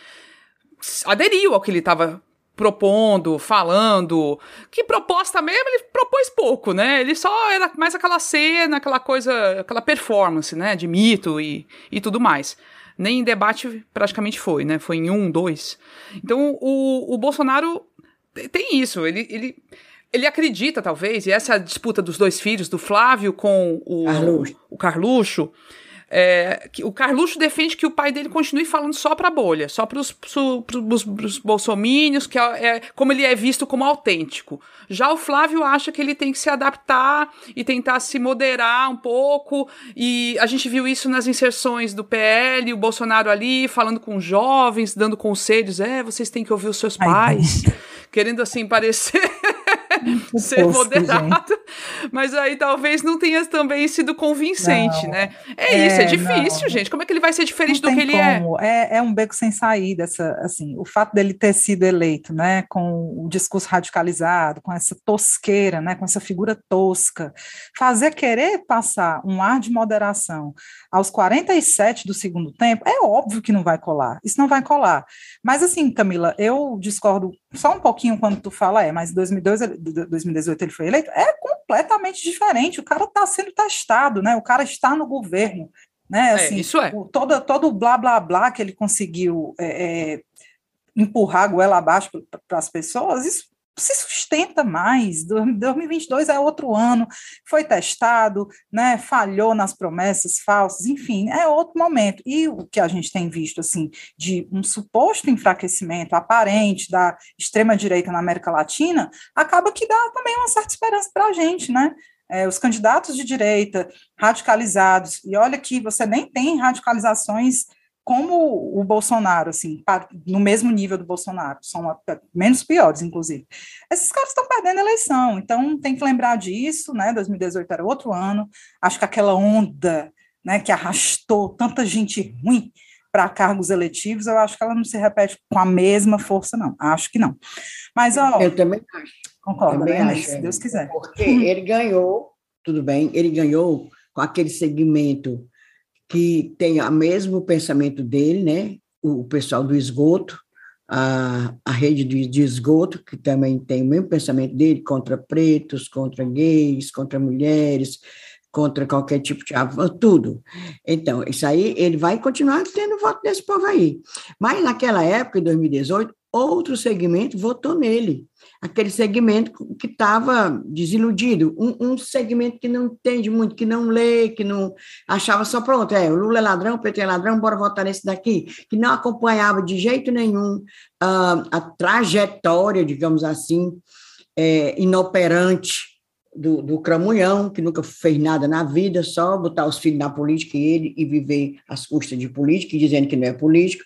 aderiu ao que ele estava propondo, falando. Que proposta mesmo, ele propôs pouco, né? Ele só era mais aquela cena, aquela coisa, aquela performance, né? De mito e, e tudo mais. Nem em debate praticamente foi, né? Foi em um, dois. Então o, o Bolsonaro tem isso, ele, ele, ele acredita, talvez, e essa é a disputa dos dois filhos, do Flávio com o Carluxo, o Carluxo É, que o Carluxo defende que o pai dele continue falando só para a bolha, só para os bolsomínios, que é, é, como ele é visto como autêntico. Já o Flávio acha que ele tem que se adaptar e tentar se moderar um pouco. E a gente viu isso nas inserções do PL, o Bolsonaro ali falando com jovens, dando conselhos. É, vocês têm que ouvir os seus pais. Ai, querendo assim parecer ser moderado, gente. mas aí talvez não tenha também sido convincente, não. né? É, é, isso, é difícil, não. gente. Como é que ele vai ser diferente não do que ele é? como. é? É um beco sem saída, essa, assim, o fato dele ter sido eleito, né, com o discurso radicalizado, com essa tosqueira, né, com essa figura tosca, fazer querer passar um ar de moderação aos 47 do segundo tempo, é óbvio que não vai colar. Isso não vai colar. Mas assim, Camila, eu discordo só um pouquinho quando tu fala, é, mas em 2018 ele foi eleito, é completamente diferente. O cara está sendo testado, né? O cara está no governo, né? É, assim, é, isso é. O, todo, todo o blá blá blá que ele conseguiu é, é, empurrar a goela abaixo para as pessoas, isso se sustenta mais. 2022 é outro ano, foi testado, né, falhou nas promessas falsas, enfim, é outro momento. E o que a gente tem visto assim de um suposto enfraquecimento aparente da extrema direita na América Latina, acaba que dá também uma certa esperança para a gente, né? É, os candidatos de direita radicalizados, e olha que você nem tem radicalizações como o Bolsonaro, assim, no mesmo nível do Bolsonaro, são menos piores, inclusive. Esses caras estão perdendo a eleição, então tem que lembrar disso, né? 2018 era outro ano, acho que aquela onda, né, que arrastou tanta gente ruim para cargos eletivos, eu acho que ela não se repete com a mesma força, não. Acho que não. Mas, ó. Eu também acho. Concordo, também né, acho, se Deus quiser. Porque ele ganhou, tudo bem, ele ganhou com aquele segmento que tem o mesmo pensamento dele, né? O pessoal do esgoto, a, a rede de, de esgoto, que também tem o mesmo pensamento dele contra pretos, contra gays, contra mulheres, contra qualquer tipo de tudo. Então, isso aí, ele vai continuar tendo voto desse povo aí. Mas naquela época, em 2018, outro segmento votou nele aquele segmento que estava desiludido, um, um, segmento que não entende muito, que não lê, que não achava só pronto, é, o Lula é ladrão, o PT é ladrão, bora votar nesse daqui, que não acompanhava de jeito nenhum uh, a trajetória, digamos assim, é, inoperante do, do Cramunhão, que nunca fez nada na vida, só botar os filhos na política e ele e viver às custas de política, dizendo que não é político.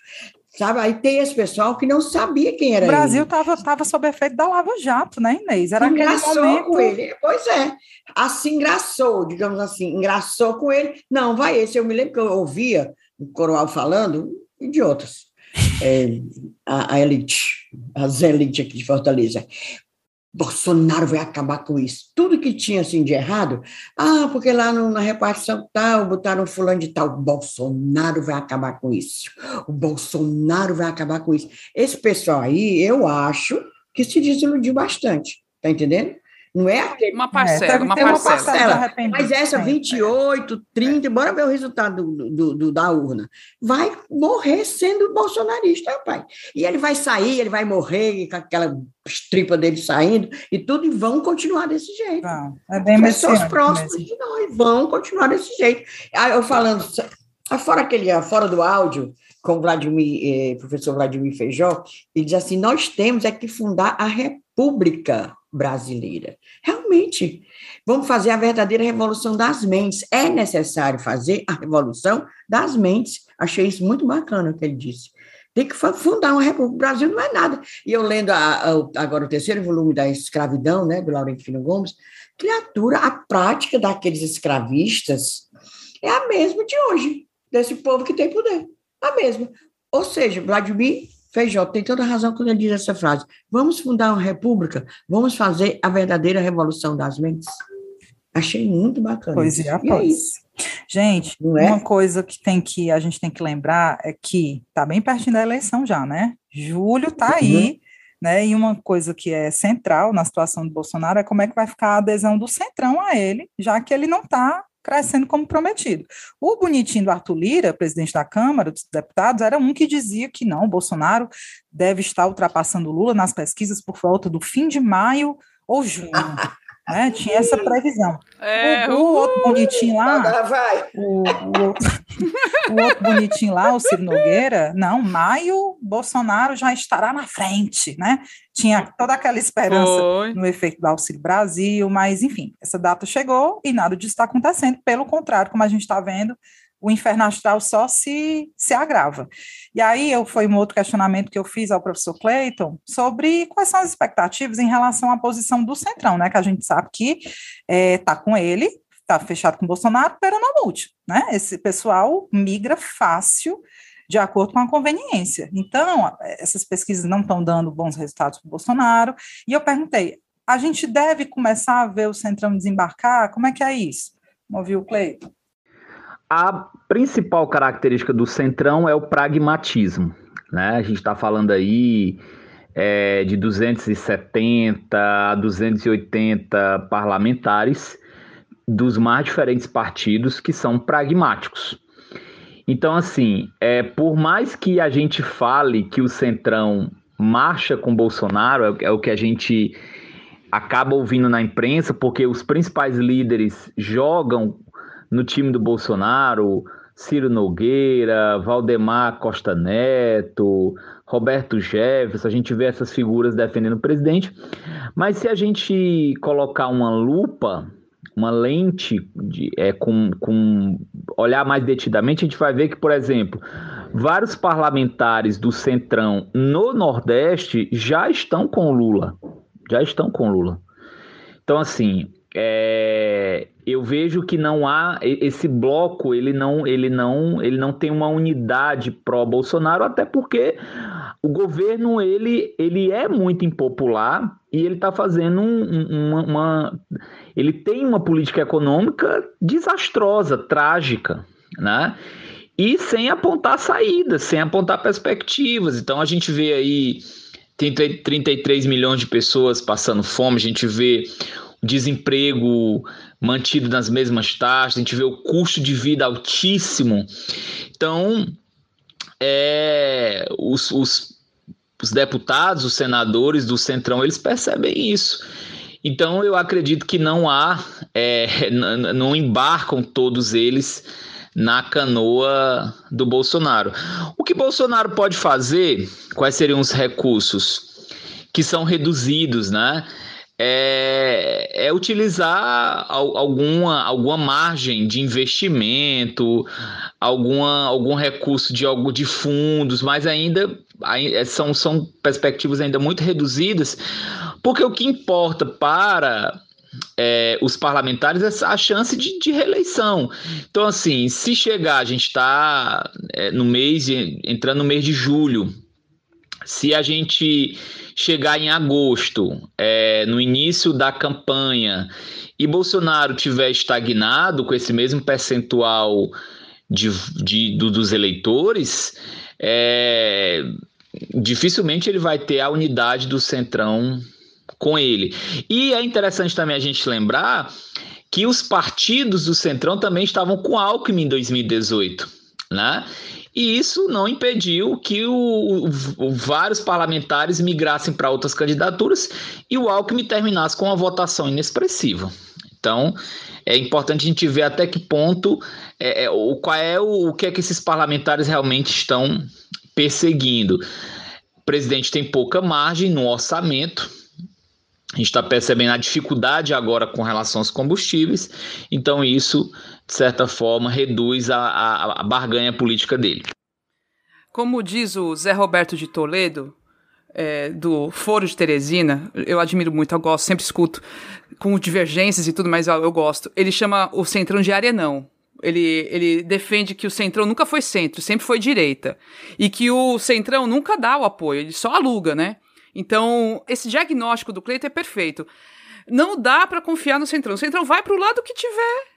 Sabe? Aí tem esse pessoal que não sabia quem era ele. O Brasil estava tava sob efeito da Lava Jato, né, Inês? Era engraçou momento... com ele. Pois é. Assim engraçou, digamos assim, engraçou com ele. Não, vai esse. Eu me lembro que eu ouvia o Coroal falando, idiotas. É, a, a elite, as elites aqui de Fortaleza. Bolsonaro vai acabar com isso. Tudo que tinha assim de errado, ah, porque lá no, na repartição tal, botaram fulano de tal. Bolsonaro vai acabar com isso. O Bolsonaro vai acabar com isso. Esse pessoal aí, eu acho que se desiludiu bastante. Tá entendendo? Não é aquele... Uma parcela, é, uma, parcela. uma parcela. Mas essa 28, 30, bora ver o resultado do, do, do, da urna. Vai morrer sendo bolsonarista, pai. E ele vai sair, ele vai morrer com aquela tripa dele saindo e tudo, e vão continuar desse jeito. Não, é bem Pessoas próximas de nós vão continuar desse jeito. Aí eu falando, fora aquele, fora do áudio, com o Vladimir, eh, professor Vladimir Feijó, ele diz assim: nós temos é que fundar a República brasileira. Realmente, vamos fazer a verdadeira revolução das mentes. É necessário fazer a revolução das mentes. Achei isso muito bacana o que ele disse. Tem que fundar uma república. O Brasil não é nada. E eu lendo a, a, agora o terceiro volume da escravidão, né, do Laurentino Gomes, criatura, a prática daqueles escravistas é a mesma de hoje, desse povo que tem poder. A mesma. Ou seja, Vladimir Feijó tem toda razão quando ele diz essa frase. Vamos fundar uma república, vamos fazer a verdadeira revolução das mentes. Achei muito bacana. Pois é, e é isso. Gente, é? uma coisa que tem que a gente tem que lembrar é que tá bem pertinho da eleição já, né? Julho tá aí, uhum. né? E uma coisa que é central na situação do Bolsonaro é como é que vai ficar a adesão do Centrão a ele, já que ele não está crescendo como prometido. O bonitinho do Arthur Lira, presidente da Câmara dos Deputados, era um que dizia que não, Bolsonaro deve estar ultrapassando Lula nas pesquisas por volta do fim de maio ou junho. Né? Tinha essa previsão. É, o, o outro bonitinho lá, Agora vai. o, o, outro, o outro bonitinho lá, o Ciro Nogueira, não, maio, Bolsonaro já estará na frente, né? Tinha toda aquela esperança Foi. no efeito do Auxílio Brasil, mas enfim, essa data chegou e nada disso está acontecendo, pelo contrário, como a gente está vendo, o inferno astral só se, se agrava. E aí eu foi um outro questionamento que eu fiz ao professor Clayton sobre quais são as expectativas em relação à posição do Centrão, né? Que a gente sabe que está com ele, está fechado com o Bolsonaro, pero não multe, né? Esse pessoal migra fácil de acordo com a conveniência. Então, essas pesquisas não estão dando bons resultados para o Bolsonaro. E eu perguntei, a gente deve começar a ver o Centrão desembarcar? Como é que é isso? Ouviu o Cleiton? A principal característica do Centrão é o pragmatismo. Né? A gente está falando aí é, de 270 a 280 parlamentares dos mais diferentes partidos que são pragmáticos. Então, assim, é, por mais que a gente fale que o Centrão marcha com Bolsonaro, é, é o que a gente acaba ouvindo na imprensa, porque os principais líderes jogam no time do Bolsonaro, Ciro Nogueira, Valdemar Costa Neto, Roberto Jefferson, a gente vê essas figuras defendendo o presidente, mas se a gente colocar uma lupa, uma lente de, é, com, com olhar mais detidamente, a gente vai ver que, por exemplo, vários parlamentares do Centrão no Nordeste já estão com Lula, já estão com Lula. Então, assim, é, eu vejo que não há esse bloco, ele não, ele não, ele não tem uma unidade pró Bolsonaro, até porque o governo ele, ele é muito impopular e ele está fazendo um, uma, uma, ele tem uma política econômica desastrosa, trágica, né? E sem apontar saídas, sem apontar perspectivas. Então a gente vê aí tem 33 milhões de pessoas passando fome, a gente vê desemprego mantido nas mesmas taxas, a gente vê o custo de vida altíssimo. Então, é, os, os, os deputados, os senadores do Centrão, eles percebem isso. Então, eu acredito que não há, é, não embarcam todos eles na canoa do Bolsonaro. O que Bolsonaro pode fazer? Quais seriam os recursos que são reduzidos, né? É, é utilizar alguma, alguma margem de investimento, alguma, algum recurso de algo de fundos, mas ainda é, são, são perspectivas ainda muito reduzidas, porque o que importa para é, os parlamentares é a chance de, de, reeleição. Então, assim, se chegar, a gente está é, no mês, entrando no mês de julho, se a gente chegar em agosto, é, no início da campanha, e Bolsonaro tiver estagnado com esse mesmo percentual de, de do, dos eleitores, é, dificilmente ele vai ter a unidade do Centrão com ele. E é interessante também a gente lembrar que os partidos do Centrão também estavam com Alckmin em 2018, né? E isso não impediu que o, o, vários parlamentares migrassem para outras candidaturas e o Alckmin terminasse com uma votação inexpressiva. Então, é importante a gente ver até que ponto, é, é, o, qual é o, o que é que esses parlamentares realmente estão perseguindo. O presidente tem pouca margem no orçamento, a gente está percebendo a dificuldade agora com relação aos combustíveis, então isso, de certa forma, reduz a, a, a barganha política dele. Como diz o Zé Roberto de Toledo, é, do Foro de Teresina, eu admiro muito, eu gosto, sempre escuto, com divergências e tudo, mas eu, eu gosto. Ele chama o Centrão de arenão. Ele, ele defende que o Centrão nunca foi centro, sempre foi direita. E que o Centrão nunca dá o apoio, ele só aluga, né? Então, esse diagnóstico do Cleiton é perfeito. Não dá para confiar no Centrão. O Centrão vai para o lado que tiver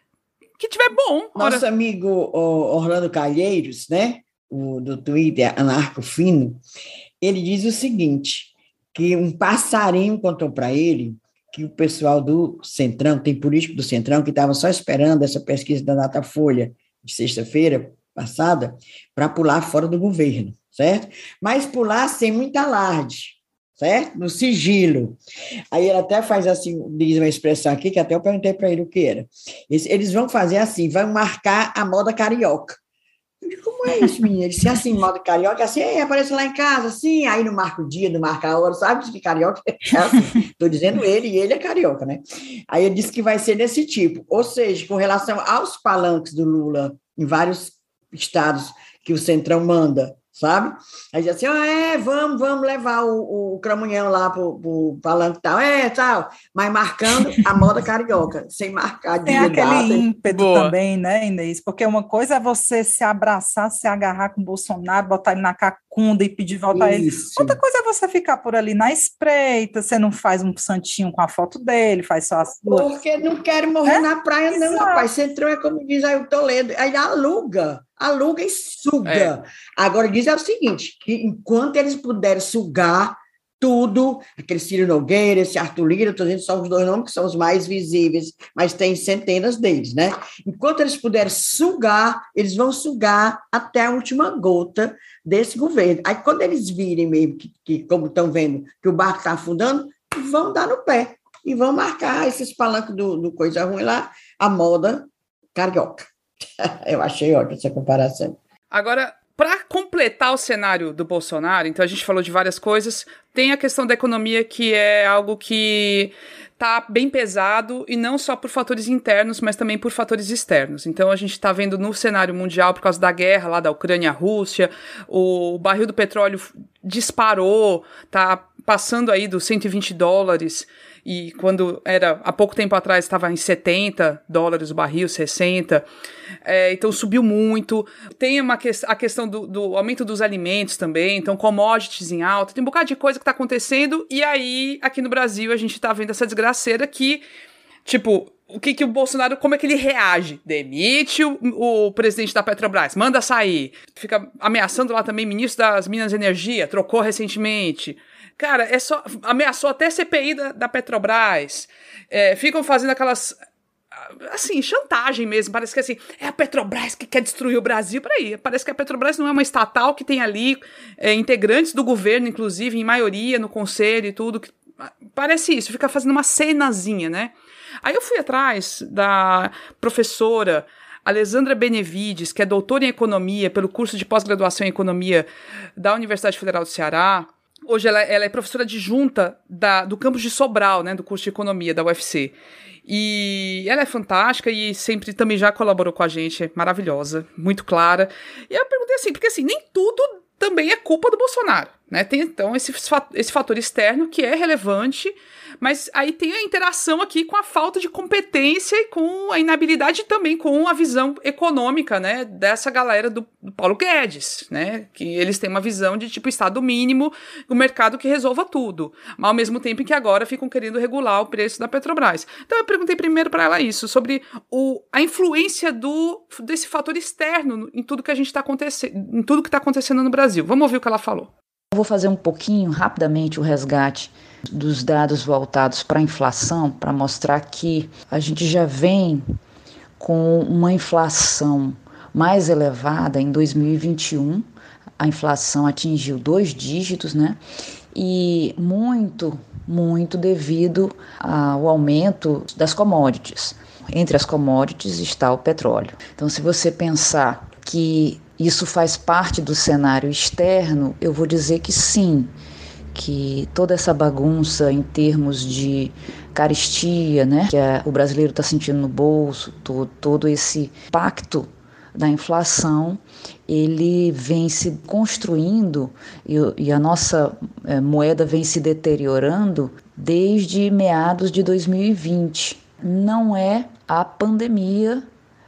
que tiver bom. Nosso Ora... amigo Orlando Calheiros, né, o do Twitter Anarco Fino, ele diz o seguinte, que um passarinho contou para ele que o pessoal do Centrão, tem político do Centrão que estava só esperando essa pesquisa da Datafolha de sexta-feira passada para pular fora do governo, certo? Mas pular sem muito alarde, certo? No sigilo. Aí ele até faz assim, diz uma expressão aqui, que até eu perguntei para ele o que era. Eles vão fazer assim, vão marcar a moda carioca. Eu digo, como é isso, menina? Ele disse assim, moda carioca, assim, aparece lá em casa, assim, aí não marca o dia, não marca a hora, sabe que carioca é assim. Estou dizendo ele, e ele é carioca, né? Aí ele disse que vai ser desse tipo. Ou seja, com relação aos palanques do Lula em vários estados que o Centrão manda, sabe? Aí diz assim, ah, é, vamos, vamos levar o, o cramunhão lá pro, pro palanque e tal, é, tal, mas marcando a moda carioca, sem marcar Tem aquele data. ímpeto Boa. também, né, Inês? Porque uma coisa é você se abraçar, se agarrar com o Bolsonaro, botar ele na cacunda e pedir volta Isso. a ele. Outra coisa é você ficar por ali na espreita, você não faz um santinho com a foto dele, faz só a sua. Porque não quero morrer é? na praia, não, Exato. rapaz. Centrão é como diz aí o Toledo, aí aluga aluga e suga. É. Agora, diz é o seguinte, que enquanto eles puderem sugar tudo, aquele Ciro Nogueira, esse Arthur Lira, estou dizendo só os dois nomes que são os mais visíveis, mas tem centenas deles, né? Enquanto eles puderem sugar, eles vão sugar até a última gota desse governo. Aí, quando eles virem mesmo, que, que como estão vendo, que o barco está afundando, vão dar no pé e vão marcar esses palancos do, do coisa ruim lá, a moda carioca. Eu achei ótima essa comparação. Agora, para completar o cenário do Bolsonaro, então a gente falou de várias coisas, tem a questão da economia que é algo que tá bem pesado e não só por fatores internos, mas também por fatores externos. Então a gente está vendo no cenário mundial por causa da guerra lá da Ucrânia Rússia, o barril do petróleo disparou, tá passando aí dos 120 dólares e quando era há pouco tempo atrás estava em 70 dólares o barril, 60. É, então subiu muito. Tem uma que, a questão do, do, aumento dos alimentos também, então commodities em alta, tem um bocado de coisa que está acontecendo. E aí, aqui no Brasil, a gente está vendo essa desgraceira que, tipo, o que, que o Bolsonaro, como é que ele reage? Demite o, o, presidente da Petrobras, manda sair. Fica ameaçando lá também ministro das Minas e Energia, trocou recentemente. Cara, é só. Ameaçou até CPI da, da Petrobras. É, ficam fazendo aquelas. Assim, chantagem mesmo. Parece que assim, é a Petrobras que quer destruir o Brasil. Peraí, parece que a Petrobras não é uma estatal que tem ali é, integrantes do governo, inclusive, em maioria, no conselho e tudo. Parece isso, fica fazendo uma cenazinha, né? Aí eu fui atrás da professora Alessandra Benevides, que é doutora em economia pelo curso de pós-graduação em economia da Universidade Federal do Ceará. Hoje ela, ela é professora adjunta da, do campus de Sobral, né, do curso de economia da UFC. E ela é fantástica e sempre também já colaborou com a gente, é maravilhosa, muito clara. E eu perguntei assim, porque assim, nem tudo também é culpa do Bolsonaro, né? Tem então esse, esse fator externo que é relevante mas aí tem a interação aqui com a falta de competência e com a inabilidade também com a visão econômica, né, dessa galera do, do Paulo Guedes, né, que eles têm uma visão de tipo estado mínimo, o mercado que resolva tudo, mas ao mesmo tempo que agora ficam querendo regular o preço da Petrobras. Então eu perguntei primeiro para ela isso sobre o, a influência do desse fator externo em tudo que a gente está acontecendo, em tudo que está acontecendo no Brasil. Vamos ouvir o que ela falou. Eu vou fazer um pouquinho rapidamente o resgate dos dados voltados para a inflação, para mostrar que a gente já vem com uma inflação mais elevada em 2021. A inflação atingiu dois dígitos, né? E muito, muito devido ao aumento das commodities. Entre as commodities está o petróleo. Então, se você pensar que isso faz parte do cenário externo, eu vou dizer que sim, que toda essa bagunça em termos de caristia, né, que a, o brasileiro está sentindo no bolso, todo, todo esse pacto da inflação, ele vem se construindo e, e a nossa é, moeda vem se deteriorando desde meados de 2020. Não é a pandemia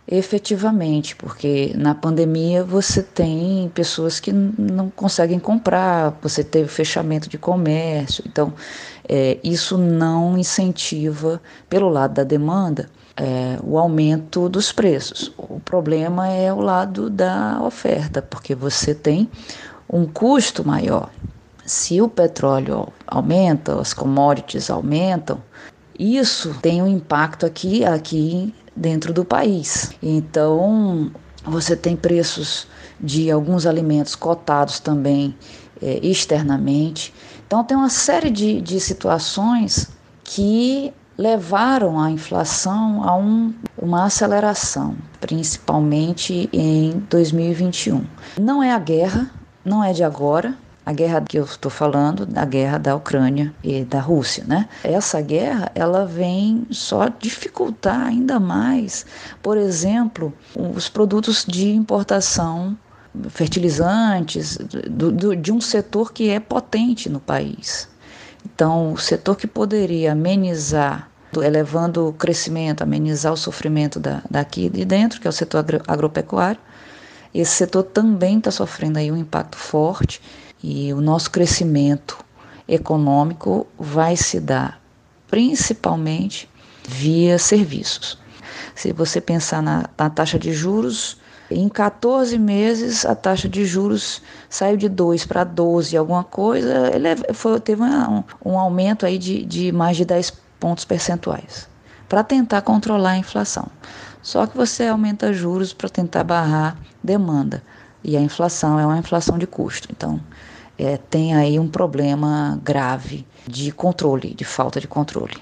efetivamente, porque na pandemia você tem pessoas que não conseguem comprar, você teve fechamento de comércio, então é, isso não incentiva, pelo lado da demanda, é, o aumento dos preços. O problema é o lado da oferta, porque você tem um custo maior. Se o petróleo aumenta, as commodities aumentam, isso tem um impacto aqui, aqui dentro do país. Então, você tem preços de alguns alimentos cotados também é, externamente. Então, tem uma série de, de situações que levaram a inflação a um, uma aceleração, principalmente em 2021. Não é a guerra, não é de agora, a guerra que eu estou falando, a guerra da Ucrânia e da Rússia, né? Essa guerra, ela vem só dificultar ainda mais, por exemplo, os produtos de importação, fertilizantes, do, do, de um setor que é potente no país. Então, o setor que poderia amenizar, elevando o crescimento, amenizar o sofrimento da, daqui de dentro, que é o setor agro, agropecuário, esse setor também está sofrendo aí um impacto forte e o nosso crescimento econômico vai se dar principalmente via serviços. Se você pensar na, na taxa de juros, em 14 meses a taxa de juros saiu de 2 para 12, alguma coisa, ele é, foi, teve um, um aumento aí de, de mais de 10 pontos percentuais para tentar controlar a inflação. Só que você aumenta juros para tentar barrar demanda. E a inflação é uma inflação de custo. Então, é, tem aí um problema grave de controle, de falta de controle.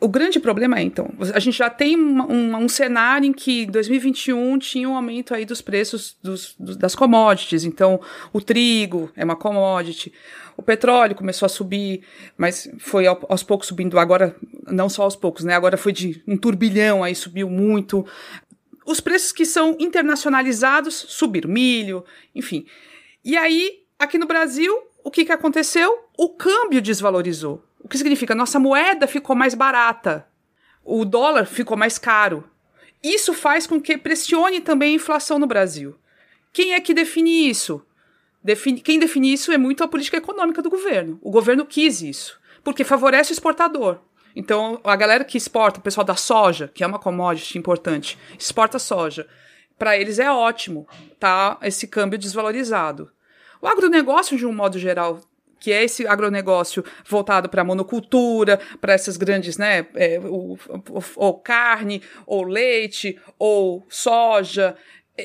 O grande problema é, então, a gente já tem um, um, um cenário em que em 2021 tinha um aumento aí dos preços dos, dos, das commodities. Então, o trigo é uma commodity, o petróleo começou a subir, mas foi aos poucos subindo, agora, não só aos poucos, né? Agora foi de um turbilhão, aí subiu muito. Os preços que são internacionalizados subiram, milho, enfim. E aí, aqui no Brasil, o que, que aconteceu? O câmbio desvalorizou. O que significa? Nossa moeda ficou mais barata. O dólar ficou mais caro. Isso faz com que pressione também a inflação no Brasil. Quem é que define isso? Define, quem define isso é muito a política econômica do governo. O governo quis isso, porque favorece o exportador. Então, a galera que exporta, o pessoal da soja, que é uma commodity importante, exporta soja. Para eles é ótimo, tá? Esse câmbio desvalorizado. O agronegócio, de um modo geral, que é esse agronegócio voltado para monocultura, para essas grandes, né, é, ou, ou, ou, carne, ou leite, ou soja.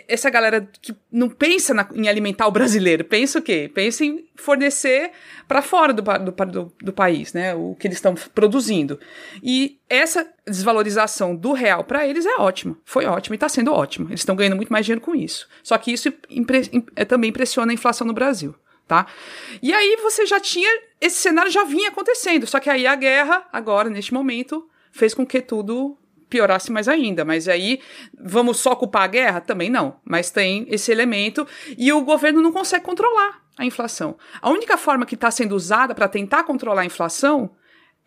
Essa galera que não pensa na, em alimentar o brasileiro, pensa o quê? Pensa em fornecer para fora do, do, do, do, país, né, o que eles estão produzindo. E essa desvalorização do real para eles é ótima, foi ótima e está sendo ótima. Eles estão ganhando muito mais dinheiro com isso. Só que isso impre, é, também pressiona a inflação no Brasil tá? E aí você já tinha esse cenário já vinha acontecendo, só que aí a guerra agora neste momento fez com que tudo piorasse mais ainda, mas aí vamos só culpar a guerra? Também não, mas tem esse elemento e o governo não consegue controlar a inflação. A única forma que está sendo usada para tentar controlar a inflação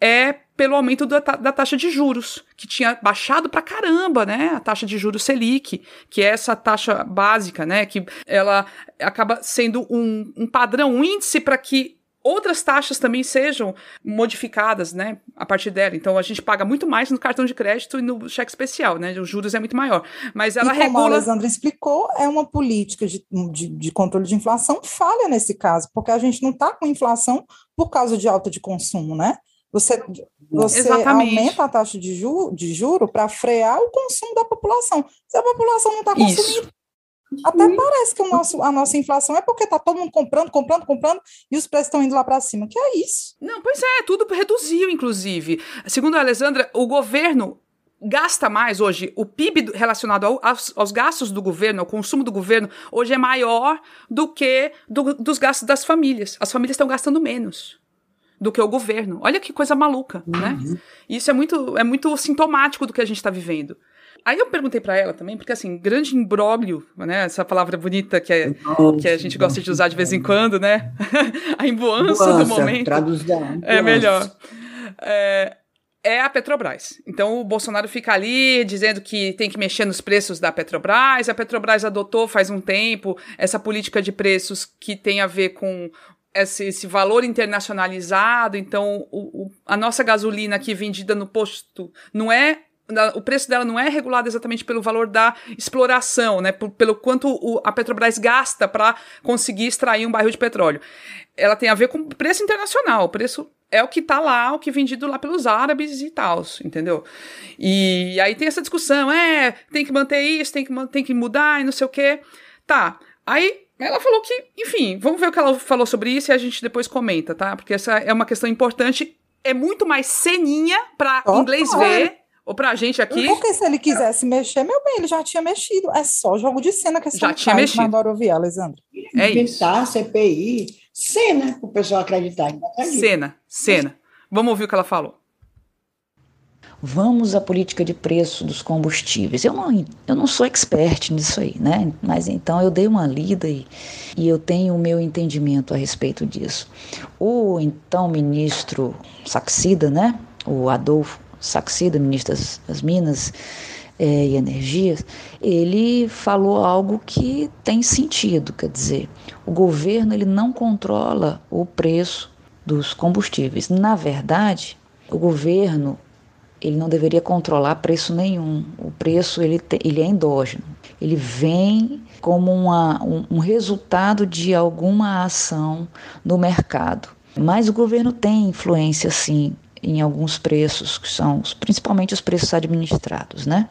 é pelo aumento da, da, taxa de juros, que tinha baixado pra caramba, né? A taxa de juros Selic, que é essa taxa básica, né? Que ela acaba sendo um, um padrão, um índice para que outras taxas também sejam modificadas, né, a partir dela. Então a gente paga muito mais no cartão de crédito e no cheque especial, né? Os juros é muito maior. Mas ela e regula. Como a Alessandra explicou, é uma política de, de, de controle de inflação falha nesse caso, porque a gente não está com inflação por causa de alta de consumo, né? Você, você aumenta a taxa de, ju, de juro para frear o consumo da população. Se a população não está consumindo, até parece que nosso, a nossa inflação é porque está todo mundo comprando, comprando, comprando e os preços estão indo lá para cima. Que é isso? Não, pois é, tudo reduziu, inclusive. Segundo a Alessandra, o governo gasta mais hoje. O PIB relacionado ao, aos, aos, gastos do governo, ao consumo do governo, hoje é maior do que do, dos gastos das famílias. As famílias estão gastando menos do que o governo. Olha que coisa maluca, né? uhum. né? Isso é muito, é muito sintomático do que a gente está vivendo. Aí eu perguntei para ela também, porque assim, grande imbróglio, né? Essa palavra bonita que, é, que a gente gosta de usar de vez em quando, né? a emboança do momento. Traduzir. É melhor. É, é a Petrobras. Então o Bolsonaro fica ali dizendo que tem que mexer nos preços da Petrobras. A Petrobras adotou faz um tempo essa política de preços que tem a ver com esse, esse valor internacionalizado, então o, o, a nossa gasolina aqui vendida no posto não é o preço dela não é regulado exatamente pelo valor da exploração, né? pelo quanto o, a Petrobras gasta para conseguir extrair um barril de petróleo. Ela tem a ver com o preço internacional. O preço é o que está lá, o que é vendido lá pelos árabes e tal, entendeu? E aí tem essa discussão, é, tem que manter isso, tem que, tem que mudar e não sei o quê. Tá. Aí Ela falou que, enfim, vamos ver o que ela falou sobre isso e a gente depois comenta, tá? Porque essa é uma questão importante. É muito mais ceninha pra Total. inglês ver, ou pra gente aqui. Porque se ele quisesse mexer, meu bem, ele já tinha mexido. É só jogo de cena que esse Já tinha faz, mexido. Mas adoro ouvir, Alessandra. É isso. Inventar CPI, cena, para o pessoal acreditar. Ainda acredita. Cena, cena. Vamos ouvir o que ela falou. Vamos à política de preço dos combustíveis. Eu não, eu não sou expert nisso aí, né? Mas então eu dei uma lida e, e eu tenho o meu entendimento a respeito disso. O então ministro Saxida, né? O Adolfo Saxida, ministro das, das Minas eh, e Energias, ele falou algo que tem sentido, quer dizer, o governo ele não controla o preço dos combustíveis. Na verdade, o governo ele não deveria controlar preço nenhum. O preço ele, te- ele é endógeno. Ele vem como uma, um, um resultado de alguma ação no mercado. Mas o governo tem influência, sim, em alguns preços, que são principalmente os preços administrados, né?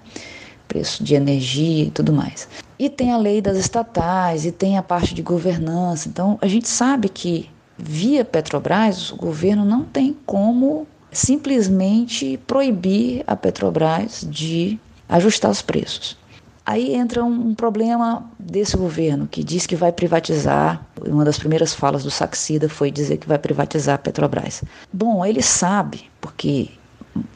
Preço de energia e tudo mais. E tem a lei das estatais, e tem a parte de governança. Então, a gente sabe que, via Petrobras, o governo não tem como simplesmente proibir a Petrobras de ajustar os preços. Aí entra um, problema desse governo que diz que vai privatizar. Uma das primeiras falas do Saxida foi dizer que vai privatizar a Petrobras. Bom, ele sabe, porque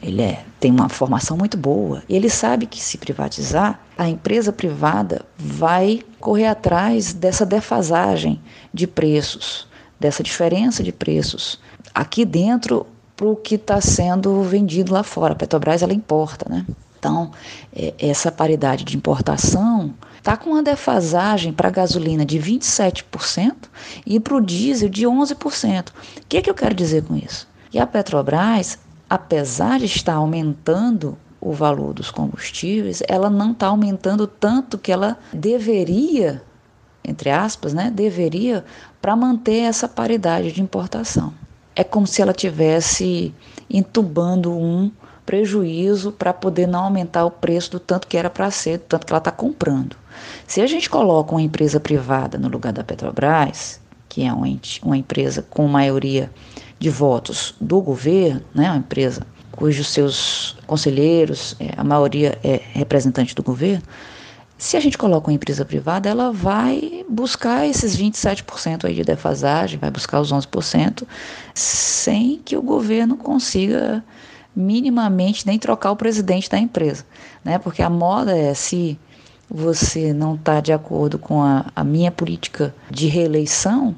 ele é, tem uma formação muito boa, e ele sabe que se privatizar, a empresa privada vai correr atrás dessa defasagem de preços, dessa diferença de preços aqui dentro para o que está sendo vendido lá fora. A Petrobras ela importa, né? Então, é, essa paridade de importação está com uma defasagem para a gasolina de 27% e para o diesel de 11%. O que, é que eu quero dizer com isso? Que a Petrobras, apesar de estar aumentando o valor dos combustíveis, ela não está aumentando tanto que ela deveria, entre aspas, né, deveria para manter essa paridade de importação. É como se ela tivesse entubando um prejuízo para poder não aumentar o preço do tanto que era para ser, do tanto que ela está comprando. Se a gente coloca uma empresa privada no lugar da Petrobras, que é uma, uma empresa com maioria de votos do governo, né, uma empresa cujos seus conselheiros, é, a maioria é representante do governo, se a gente coloca uma empresa privada, ela vai buscar esses 27% aí de defasagem, vai buscar os 11%, sem que o governo consiga minimamente nem trocar o presidente da empresa, né? Porque a moda é se você não está de acordo com a, a minha política de reeleição,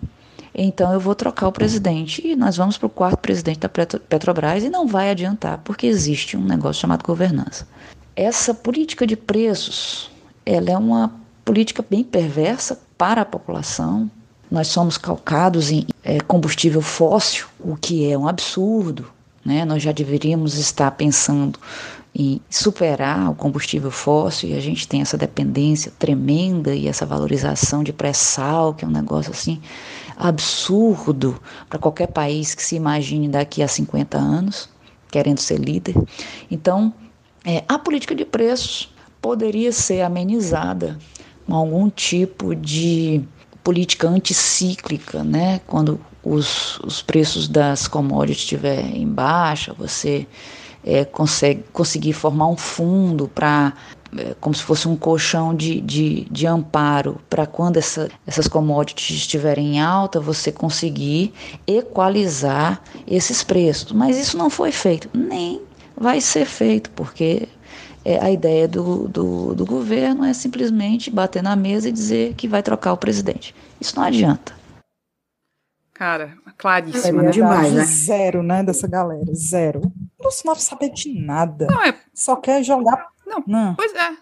então eu vou trocar o presidente e nós vamos para o quarto presidente da Petro- Petrobras e não vai adiantar, porque existe um negócio chamado governança. Essa política de preços, ela é uma política bem perversa para a população. Nós somos calcados em eh, combustível fóssil, o que é um absurdo. Né? Nós já deveríamos estar pensando em superar o combustível fóssil e a gente tem essa dependência tremenda e essa valorização de pré-sal, que é um negócio assim absurdo para qualquer país que se imagine daqui a 50 anos, querendo ser líder. Então, é, a política de preços poderia ser amenizada com algum tipo de política anticíclica, né? Quando os, os preços das commodities estiverem em baixa, você é, consegue conseguir formar um fundo para é, como se fosse um colchão de, de, de amparo para quando essa, essas commodities estiverem em alta, você conseguir equalizar esses preços. Mas isso não foi feito, nem vai ser feito, porque é, a ideia do, do, do governo é simplesmente bater na mesa e dizer que vai trocar o presidente. Isso não adianta. Cara, claríssimo, É né? demais, né? Zero, né, dessa galera. Zero. O Bolsonaro sabe de nada. Não, é. Só quer jogar. Não. Não. Pois é.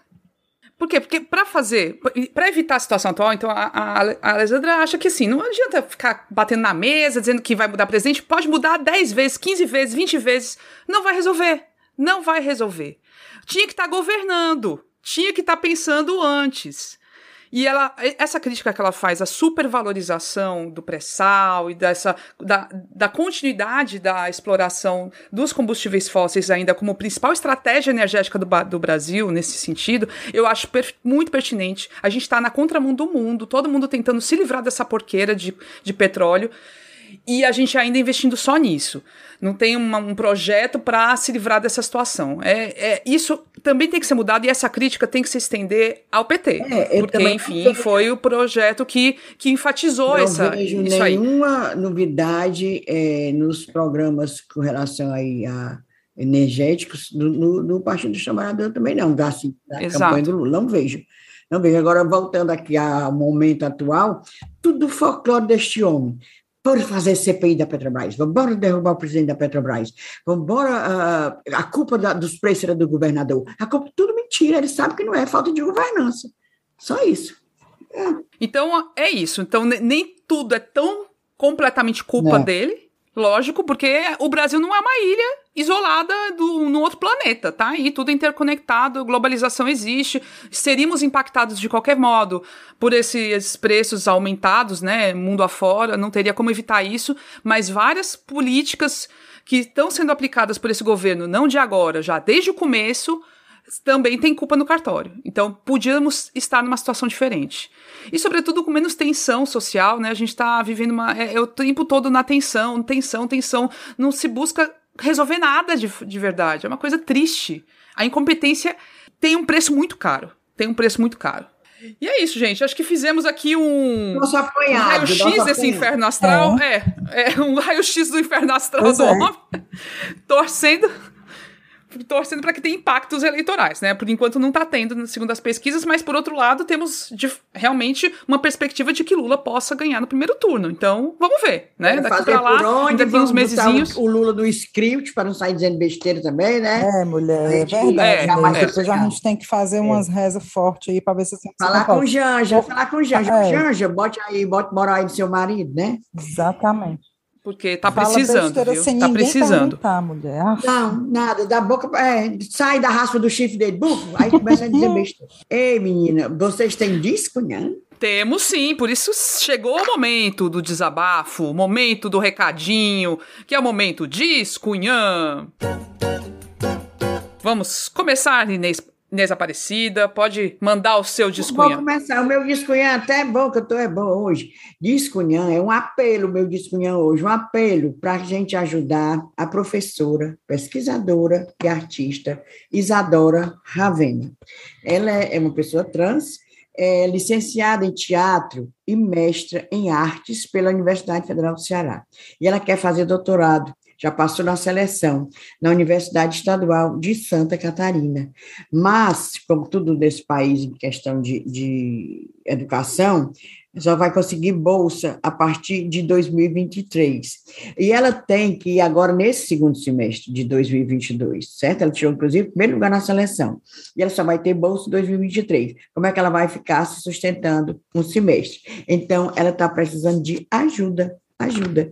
Por quê? Porque pra fazer, pra evitar a situação atual, então a, a, a Alessandra acha que assim, não adianta ficar batendo na mesa, dizendo que vai mudar presidente, pode mudar 10 vezes, 15 vezes, 20 vezes, não vai resolver. Não vai resolver. Tinha que estar governando, tinha que estar pensando antes. E ela, essa crítica que ela faz, a supervalorização do pré-sal e dessa, da, da continuidade da exploração dos combustíveis fósseis ainda como principal estratégia energética do, do Brasil, nesse sentido, eu acho per, muito pertinente. A gente está na contramão do mundo, todo mundo tentando se livrar dessa porqueira de, de petróleo e a gente ainda investindo só nisso. Não tem uma, um projeto para se livrar dessa situação. É, é, isso também tem que ser mudado e essa crítica tem que se estender ao PT. É, porque, enfim, foi o projeto que, que enfatizou não essa, vejo isso nenhuma aí. novidade é, nos programas com relação aí a energéticos no, no, no Partido também não, da, da campanha do Lula, não vejo. Não vejo. Agora, voltando aqui ao momento atual, tudo folclore deste homem. Vamos fazer CPI da Petrobras, vamos derrubar o presidente da Petrobras, vamos embora, uh, a culpa da, dos preços era do governador. A culpa é tudo mentira, ele sabe que não é falta de governança. Só isso. É. Então, é isso. Então, nem tudo é tão completamente culpa não. dele, Lógico, porque o Brasil não é uma ilha isolada do, no outro planeta, tá? E tudo interconectado, globalização existe, seríamos impactados de qualquer modo por esses preços aumentados, né? Mundo afora, não teria como evitar isso, mas várias políticas que estão sendo aplicadas por esse governo, não de agora, já desde o começo, também tem culpa no cartório. Então, podíamos estar numa situação diferente. E, sobretudo, com menos tensão social, né? A gente está vivendo uma. É, é, o tempo todo na tensão, tensão, tensão. Não se busca resolver nada de, de verdade. É uma coisa triste. A incompetência tem um preço muito caro. Tem um preço muito caro. E é isso, gente. Acho que fizemos aqui um, nosso um raio-x desse inferno astral. É, é, é um raio-x do inferno astral pois do é. homem. Torcendo torcendo para que tenha impactos eleitorais, né? Por enquanto não está tendo, segundo as pesquisas, mas por outro lado temos de, realmente uma perspectiva de que Lula possa ganhar no primeiro turno. Então, vamos ver, né? Vamos Daqui para lá, onde, ainda tem uns mesezinhos. O, Lula do script para não sair dizendo besteira também, né? É, mulher, é verdade. É, mas é, depois a gente tem que fazer é. umas rezas fortes aí para ver se você Falar com Janja, falar com Janja. É. Janja, bote aí, bote moral aí do seu marido, né? Exatamente. Porque tá precisando, viu? Tá precisando. mulher. Não, nada, da boca, é, sai da raspa do chifre dele, bufo, aí começa a dizer besteira. Ei, menina, vocês têm disco, né? Temos sim, por isso chegou o momento do desabafo, o momento do recadinho, que é o momento discunhã. Vamos começar, Inês, Inês Aparecida, pode mandar o seu discunhã. Vou começar, o meu discunhã até é bom, que eu estou é bom hoje. Discunhã é um apelo, meu discunhã hoje, um apelo para a gente ajudar a professora, pesquisadora e artista Isadora Ravena. Ela é uma pessoa trans, é licenciada em teatro e mestra em artes pela Universidade Federal do Ceará. E ela quer fazer doutorado já passou na seleção, na Universidade Estadual de Santa Catarina. Mas, como tudo desse país em questão de, de educação, só vai conseguir bolsa a partir de 2023. E ela tem que ir agora nesse segundo semestre de 2022, certo? Ela tirou, inclusive, primeiro lugar na seleção. E ela só vai ter bolsa em 2023. Como é que ela vai ficar se sustentando um semestre? Então, ela está precisando de ajuda ajuda.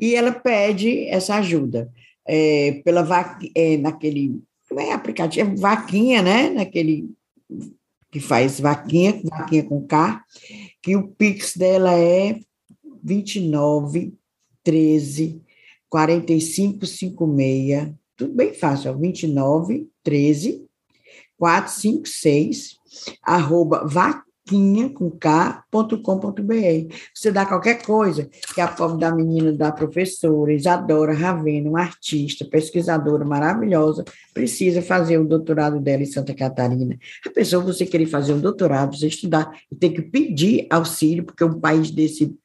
E ela pede essa ajuda é, pela va é, naquele como é aplicativo, é vaquinha, né? Naquele que faz vaquinha, vaquinha com K, que o Pix dela é 29 13 45 56, tudo bem fácil, 29 13 456 arroba vaquinha vaquinha com K.com.br. Você dá qualquer coisa, que a pobre da menina, da professora Isadora Ravena, uma artista, pesquisadora maravilhosa, precisa fazer o doutorado dela em Santa Catarina. A pessoa, você querer fazer um doutorado, você estudar, e tem que pedir auxílio, porque um país desse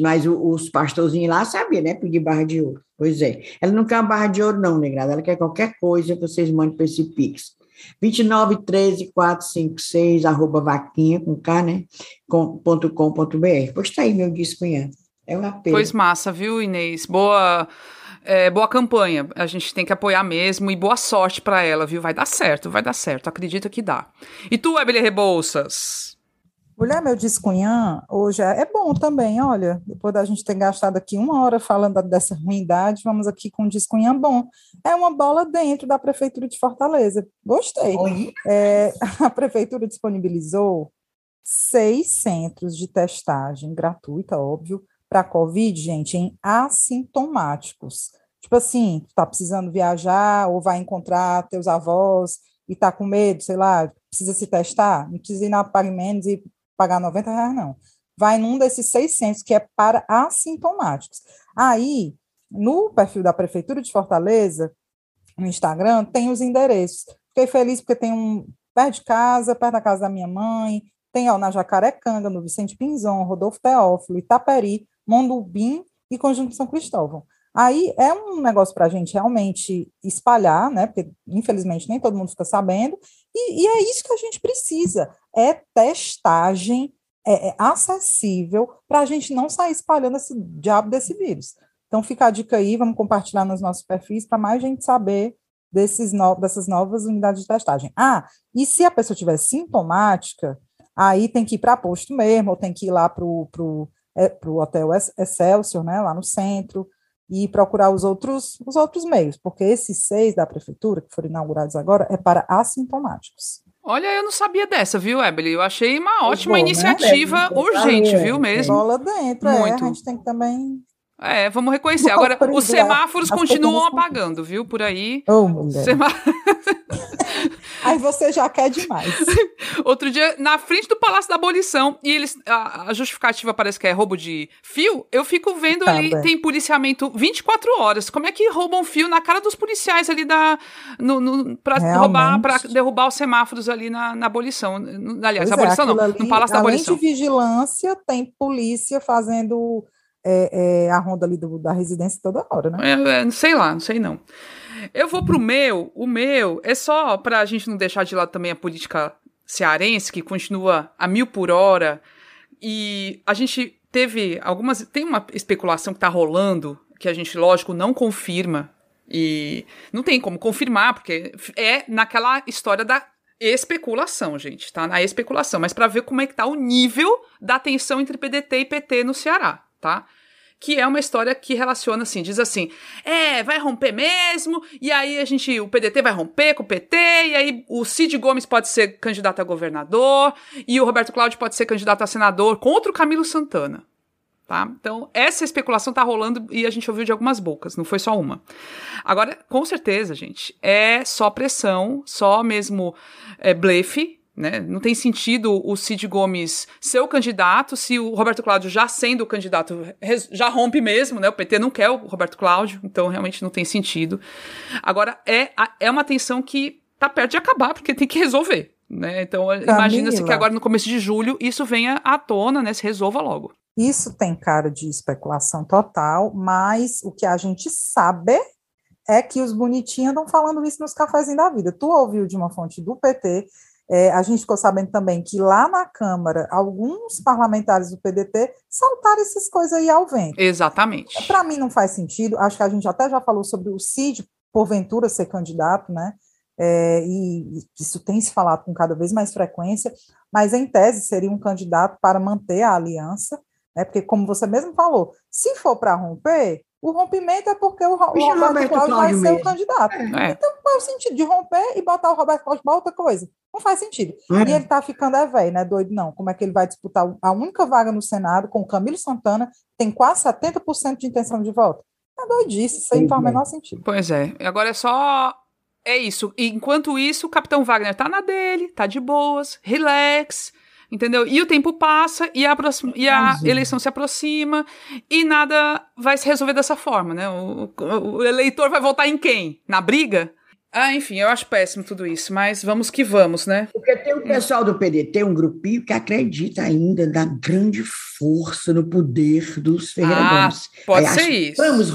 mas os pastorzinhos lá sabiam, né? Pedir barra de ouro. Pois é. Ela não quer uma barra de ouro, não, negrada. Ela quer qualquer coisa, vocês mandem para esse Pix. 2913456, arroba vaquinha com K, né? Com, ponto com, ponto br. Pois tá aí meu disco, É uma pena. Pois massa, viu, Inês? Boa. É, boa campanha, a gente tem que apoiar mesmo e boa sorte para ela, viu? Vai dar certo, vai dar certo, acredita que dá. E tu, Ebele Rebouças? Mulher, meu discunhã hoje é, é bom também, olha, depois da gente ter gastado aqui uma hora falando dessa ruindade, vamos aqui com um discunhã bom. É uma bola dentro da Prefeitura de Fortaleza. Gostei. É, a Prefeitura disponibilizou seis centros de testagem gratuita, óbvio, para Covid, gente, em assintomáticos. Tipo assim, tu tá precisando viajar ou vai encontrar teus avós e tá com medo, sei lá, precisa se testar, não precisa ir na PagMenos e pagar 90 reais, não. Vai num desses 600 que é para assintomáticos. Aí, no perfil da Prefeitura de Fortaleza, no Instagram, tem os endereços. Fiquei feliz porque tem um perto de casa, perto da casa da minha mãe, tem ó, na Jacarecanga, no Vicente Pinzon, Rodolfo Teófilo, Itaperi, Mondubim e Conjunto São Cristóvão. Aí é um negócio para a gente realmente espalhar, né? Porque infelizmente nem todo mundo fica sabendo, e, e é isso que a gente precisa: é testagem é, é acessível para a gente não sair espalhando esse diabo desse vírus. Então fica a dica aí, vamos compartilhar nos nossos perfis para mais gente saber desses no, dessas novas unidades de testagem. Ah, e se a pessoa tiver sintomática, aí tem que ir para posto mesmo, ou tem que ir lá para o é, hotel Excelsior, né, lá no centro, e procurar os outros, os outros meios, porque esses seis da prefeitura, que foram inaugurados agora, é para assintomáticos. Olha, eu não sabia dessa, viu, Ebele? Eu achei uma ótima bom, né? iniciativa né? urgente, viu mesmo? Bola dentro, Muito. É, a gente tem que também é, vamos reconhecer. Agora, os semáforos continuam apagando, viu? Por aí. Oh, mulher. Semá... Aí você já quer demais. Outro dia, na frente do Palácio da Abolição, e eles. A, a justificativa parece que é roubo de fio. Eu fico vendo tá ali, bem. tem policiamento 24 horas. Como é que roubam fio na cara dos policiais ali da. No, no, pra, roubar, pra derrubar os semáforos ali na, na abolição. Aliás, pois abolição é, não, ali, no Palácio da Abolição. Além de vigilância, tem polícia fazendo é, é, a ronda ali do, da residência toda hora, né? É, é, sei lá, não sei não. Eu vou pro meu, o meu é só para a gente não deixar de lado também a política cearense, que continua a mil por hora, e a gente teve algumas, tem uma especulação que tá rolando, que a gente, lógico, não confirma, e não tem como confirmar, porque é naquela história da especulação, gente, tá? Na especulação, mas para ver como é que tá o nível da tensão entre PDT e PT no Ceará tá? que é uma história que relaciona assim, diz assim, é, vai romper mesmo, e aí a gente, o PDT vai romper com o PT, e aí o Cid Gomes pode ser candidato a governador, e o Roberto Cláudio pode ser candidato a senador contra o Camilo Santana. Tá? Então, essa especulação tá rolando e a gente ouviu de algumas bocas, não foi só uma. Agora, com certeza, gente, é só pressão, só mesmo é, blefe, né? Não tem sentido o Cid Gomes ser o candidato se o Roberto Cláudio já sendo o candidato já rompe mesmo, né? O PT não quer o Roberto Cláudio, então realmente não tem sentido. Agora é, é uma tensão que tá perto de acabar, porque tem que resolver. Né? Então imagina-se que agora no começo de julho isso venha à tona, né? Se resolva logo. Isso tem cara de especulação total, mas o que a gente sabe é que os bonitinhos estão falando isso nos cafezinhos da vida. Tu ouviu de uma fonte do PT é, a gente ficou sabendo também que lá na Câmara, alguns parlamentares do PDT saltaram essas coisas aí ao vento. Exatamente. Para mim não faz sentido, acho que a gente até já falou sobre o Cid, porventura, ser candidato, né? É, e isso tem se falado com cada vez mais frequência, mas em tese seria um candidato para manter a aliança, né? Porque, como você mesmo falou, se for para romper, o rompimento é porque o, o Roberto, Roberto Cláudio vai ser o candidato. É. Então, qual é o sentido de romper e botar o Roberto Cláudio para outra coisa? Não faz sentido. É. E ele está ficando é velho, né? Doido não. Como é que ele vai disputar a única vaga no Senado com o Camilo Santana, tem quase 70% de intenção de voto? É doidice, isso aí não faz o menor sentido. Pois é. Agora é só. É isso. Enquanto isso, o Capitão Wagner tá na dele, tá de boas, relax entendeu? E o tempo passa e a, e a eleição se aproxima e nada vai se resolver dessa forma, né? O, o, o, eleitor vai votar em quem? Na briga? Ah, enfim, eu acho péssimo tudo isso, mas vamos que vamos, né? Porque tem o pessoal do PDT, um grupinho que acredita ainda na grande força, no poder dos Ferreira ah, Pode Aí, ser isso. Vamos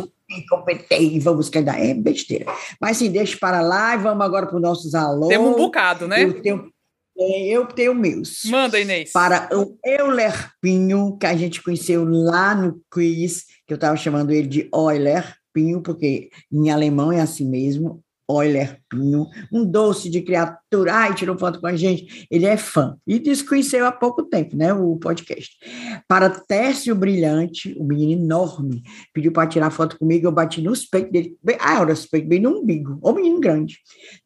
romper e vamos quedar. É besteira. Mas sim, deixa para lá e vamos agora para os nossos alôs. Temos um bocado, né? Eu tenho é, eu tenho meus. Manda, Inês. Para o Euler-Pinho, que a gente conheceu lá no quiz, que eu estava chamando ele de Euler Pinho, porque em alemão é assim mesmo, Euler Pinho, um doce de criatura, ai, tirou foto com a gente, ele é fã, e disse que conheceu há pouco tempo, né, o podcast. Para Tércio Brilhante, o um menino enorme, pediu para tirar foto comigo, eu bati nos peitos dele, bem, ah, era os peitos bem no umbigo, o menino grande.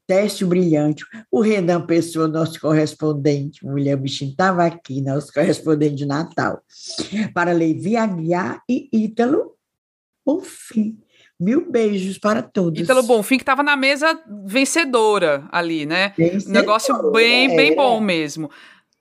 Teste Brilhante, o Renan Pessoa, nosso correspondente, mulher bichinho, estava aqui, nosso correspondente de Natal, para Levi Aguiar e Ítalo Bonfim. Mil beijos para todos. Ítalo Bonfim, que estava na mesa vencedora ali, né? Vencedora, Negócio bem, bem bom mesmo.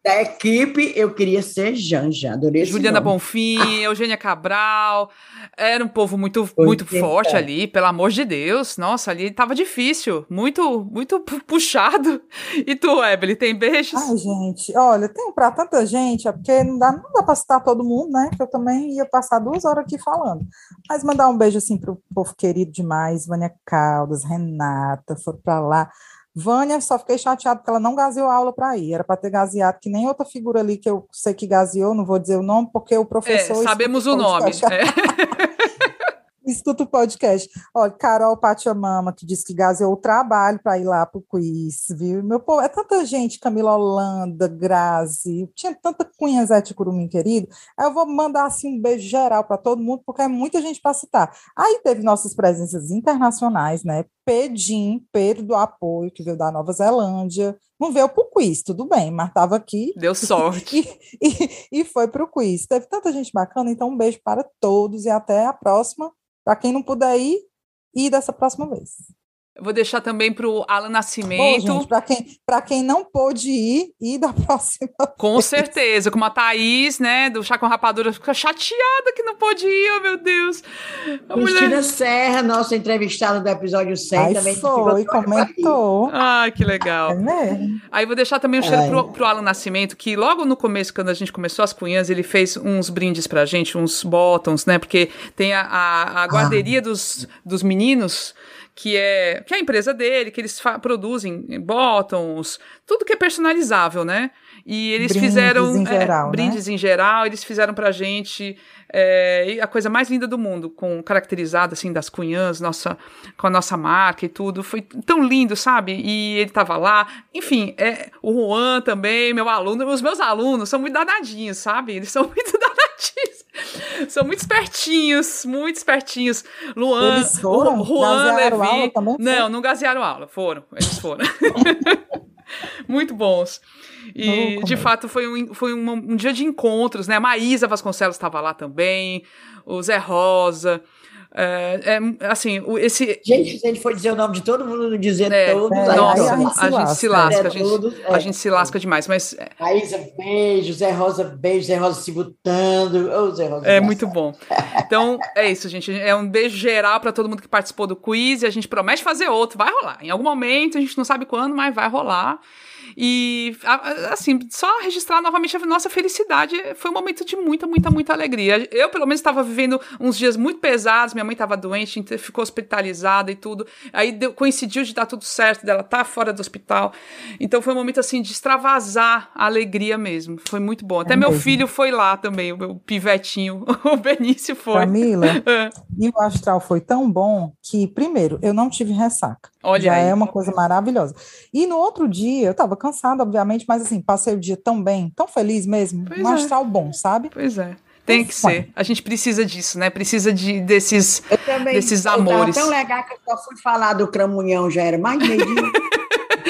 Da equipe, eu queria ser Janja, adorei Juliana Bonfim, Eugênia Cabral, era um povo muito, muito forte ali, pelo amor de Deus. Nossa, ali tava difícil, muito, muito puxado. E tu, Ebele, tem beijos? Ai, gente, olha, tem pra tanta gente, é porque não dá, não dá pra citar todo mundo, né? Que eu também ia passar duas horas aqui falando. Mas mandar um beijo, assim, pro povo querido demais, Vânia Caldas, Renata, foram pra lá. Vânia, só fiquei chateada porque ela não gaseou a aula para ir. Era para ter gaseado, que nem outra figura ali que eu sei que gaseou, não vou dizer o nome, porque o professor. É, sabemos o nome. É. escuta o podcast. Olha, Carol Pachamama, que disse que gaseou o trabalho para ir lá para o quiz, viu? Meu povo, é tanta gente, Camila Holanda, Grazi, tinha tanta cunha Zé de Curumim querido. Aí eu vou mandar assim um beijo geral para todo mundo, porque é muita gente para citar. Aí teve nossas presenças internacionais, né? Pedim, Pedro do Apoio, que veio da Nova Zelândia, não veio para o quiz, tudo bem, mas estava aqui. Deu sorte. e, e, e foi para o quiz. Teve tanta gente bacana, então um beijo para todos e até a próxima. Para quem não puder ir, ir dessa próxima vez. Vou deixar também para o Alan Nascimento. Para quem, quem não pôde ir, ir da próxima. Com vez. certeza, como a Thaís, né, do Chá com Rapadura, fica chateada que não pôde ir, oh meu Deus. A Cristina mulher... Serra, nossa entrevistada do episódio 100, Ai, também foi, comentou. Ah, que legal. É mesmo. Aí vou deixar também o cheiro para o Alan Nascimento, que logo no começo, quando a gente começou as cunhas, ele fez uns brindes para a gente, uns bottoms, né, porque tem a, a, a guarderia ah. dos, dos meninos que é, que é a empresa dele, que eles produzem bottoms, tudo que é personalizável, né? E eles brindes fizeram em geral, é, né? brindes em geral, eles fizeram pra gente é, a coisa mais linda do mundo, com caracterizada assim das cunhãs, nossa, com a nossa marca e tudo. Foi tão lindo, sabe? E ele tava lá. Enfim, é, o Juan também, meu aluno, os meus alunos são muito danadinhos, sabe? Eles são muito danadinhos. São muito espertinhos, muito espertinhos. Luan, eles foram? Juan Levi. Aula não, não gasearam aula, foram, eles foram. muito bons. E, de fato, foi, um, foi um, um, dia de encontros, né? A Maísa Vasconcelos estava lá também, o Zé Rosa. É, é, assim, esse. Gente, se ele for dizer o nome de todo mundo, dizer é, todos. É, nossa, a gente se lasca. A gente se lasca, a gente, a gente se lasca demais. Mas. Maísa, beijo. Zé Rosa, beijo. Zé Rosa se botando. Oh, Zé Rosa, é muito bom. Então, é isso, gente. É um beijo geral para todo mundo que participou do quiz. E a gente promete fazer outro. Vai rolar. Em algum momento, a gente não sabe quando, mas vai rolar. E, assim, só registrar novamente a nossa felicidade. Foi um momento de muita, muita, muita alegria. Eu, pelo menos, estava vivendo uns dias muito pesados. Minha mãe estava doente, ficou hospitalizada e tudo. Aí deu, coincidiu de dar tudo certo, dela estar tá fora do hospital. Então foi um momento, assim, de extravasar a alegria mesmo. Foi muito bom. Até é meu mesmo. filho foi lá também, o meu pivetinho, o Benício foi. Camila, é. e o astral foi tão bom que, primeiro, eu não tive ressaca. Olha Já aí. é uma coisa maravilhosa. E no outro dia, eu estava cansada, obviamente, mas assim, passei o dia tão bem, tão feliz mesmo, pois um é. astral bom, sabe? Pois é. Tem que ser. A gente precisa disso, né? Precisa de, desses, também, desses amores. tão legal que eu só fui falar do cramunhão, já era mais meio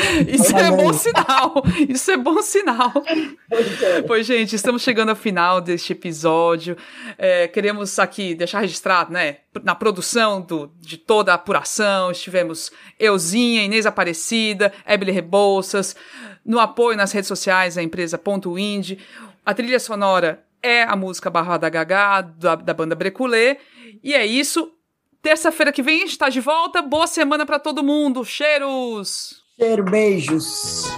Isso é bom sinal. Isso é bom sinal. Pois, gente, estamos chegando ao final deste episódio. É, queremos aqui deixar registrado, né? Na produção do, de toda a apuração, estivemos Euzinha, Inês Aparecida, Ebele Rebouças, no apoio nas redes sociais, a empresa Ponto Indie. A trilha sonora é a música Barra da Gagá, da, da banda Breculê. E é isso. Terça-feira que vem a gente está de volta. Boa semana para todo mundo. Cheiros! Cheiro, beijos.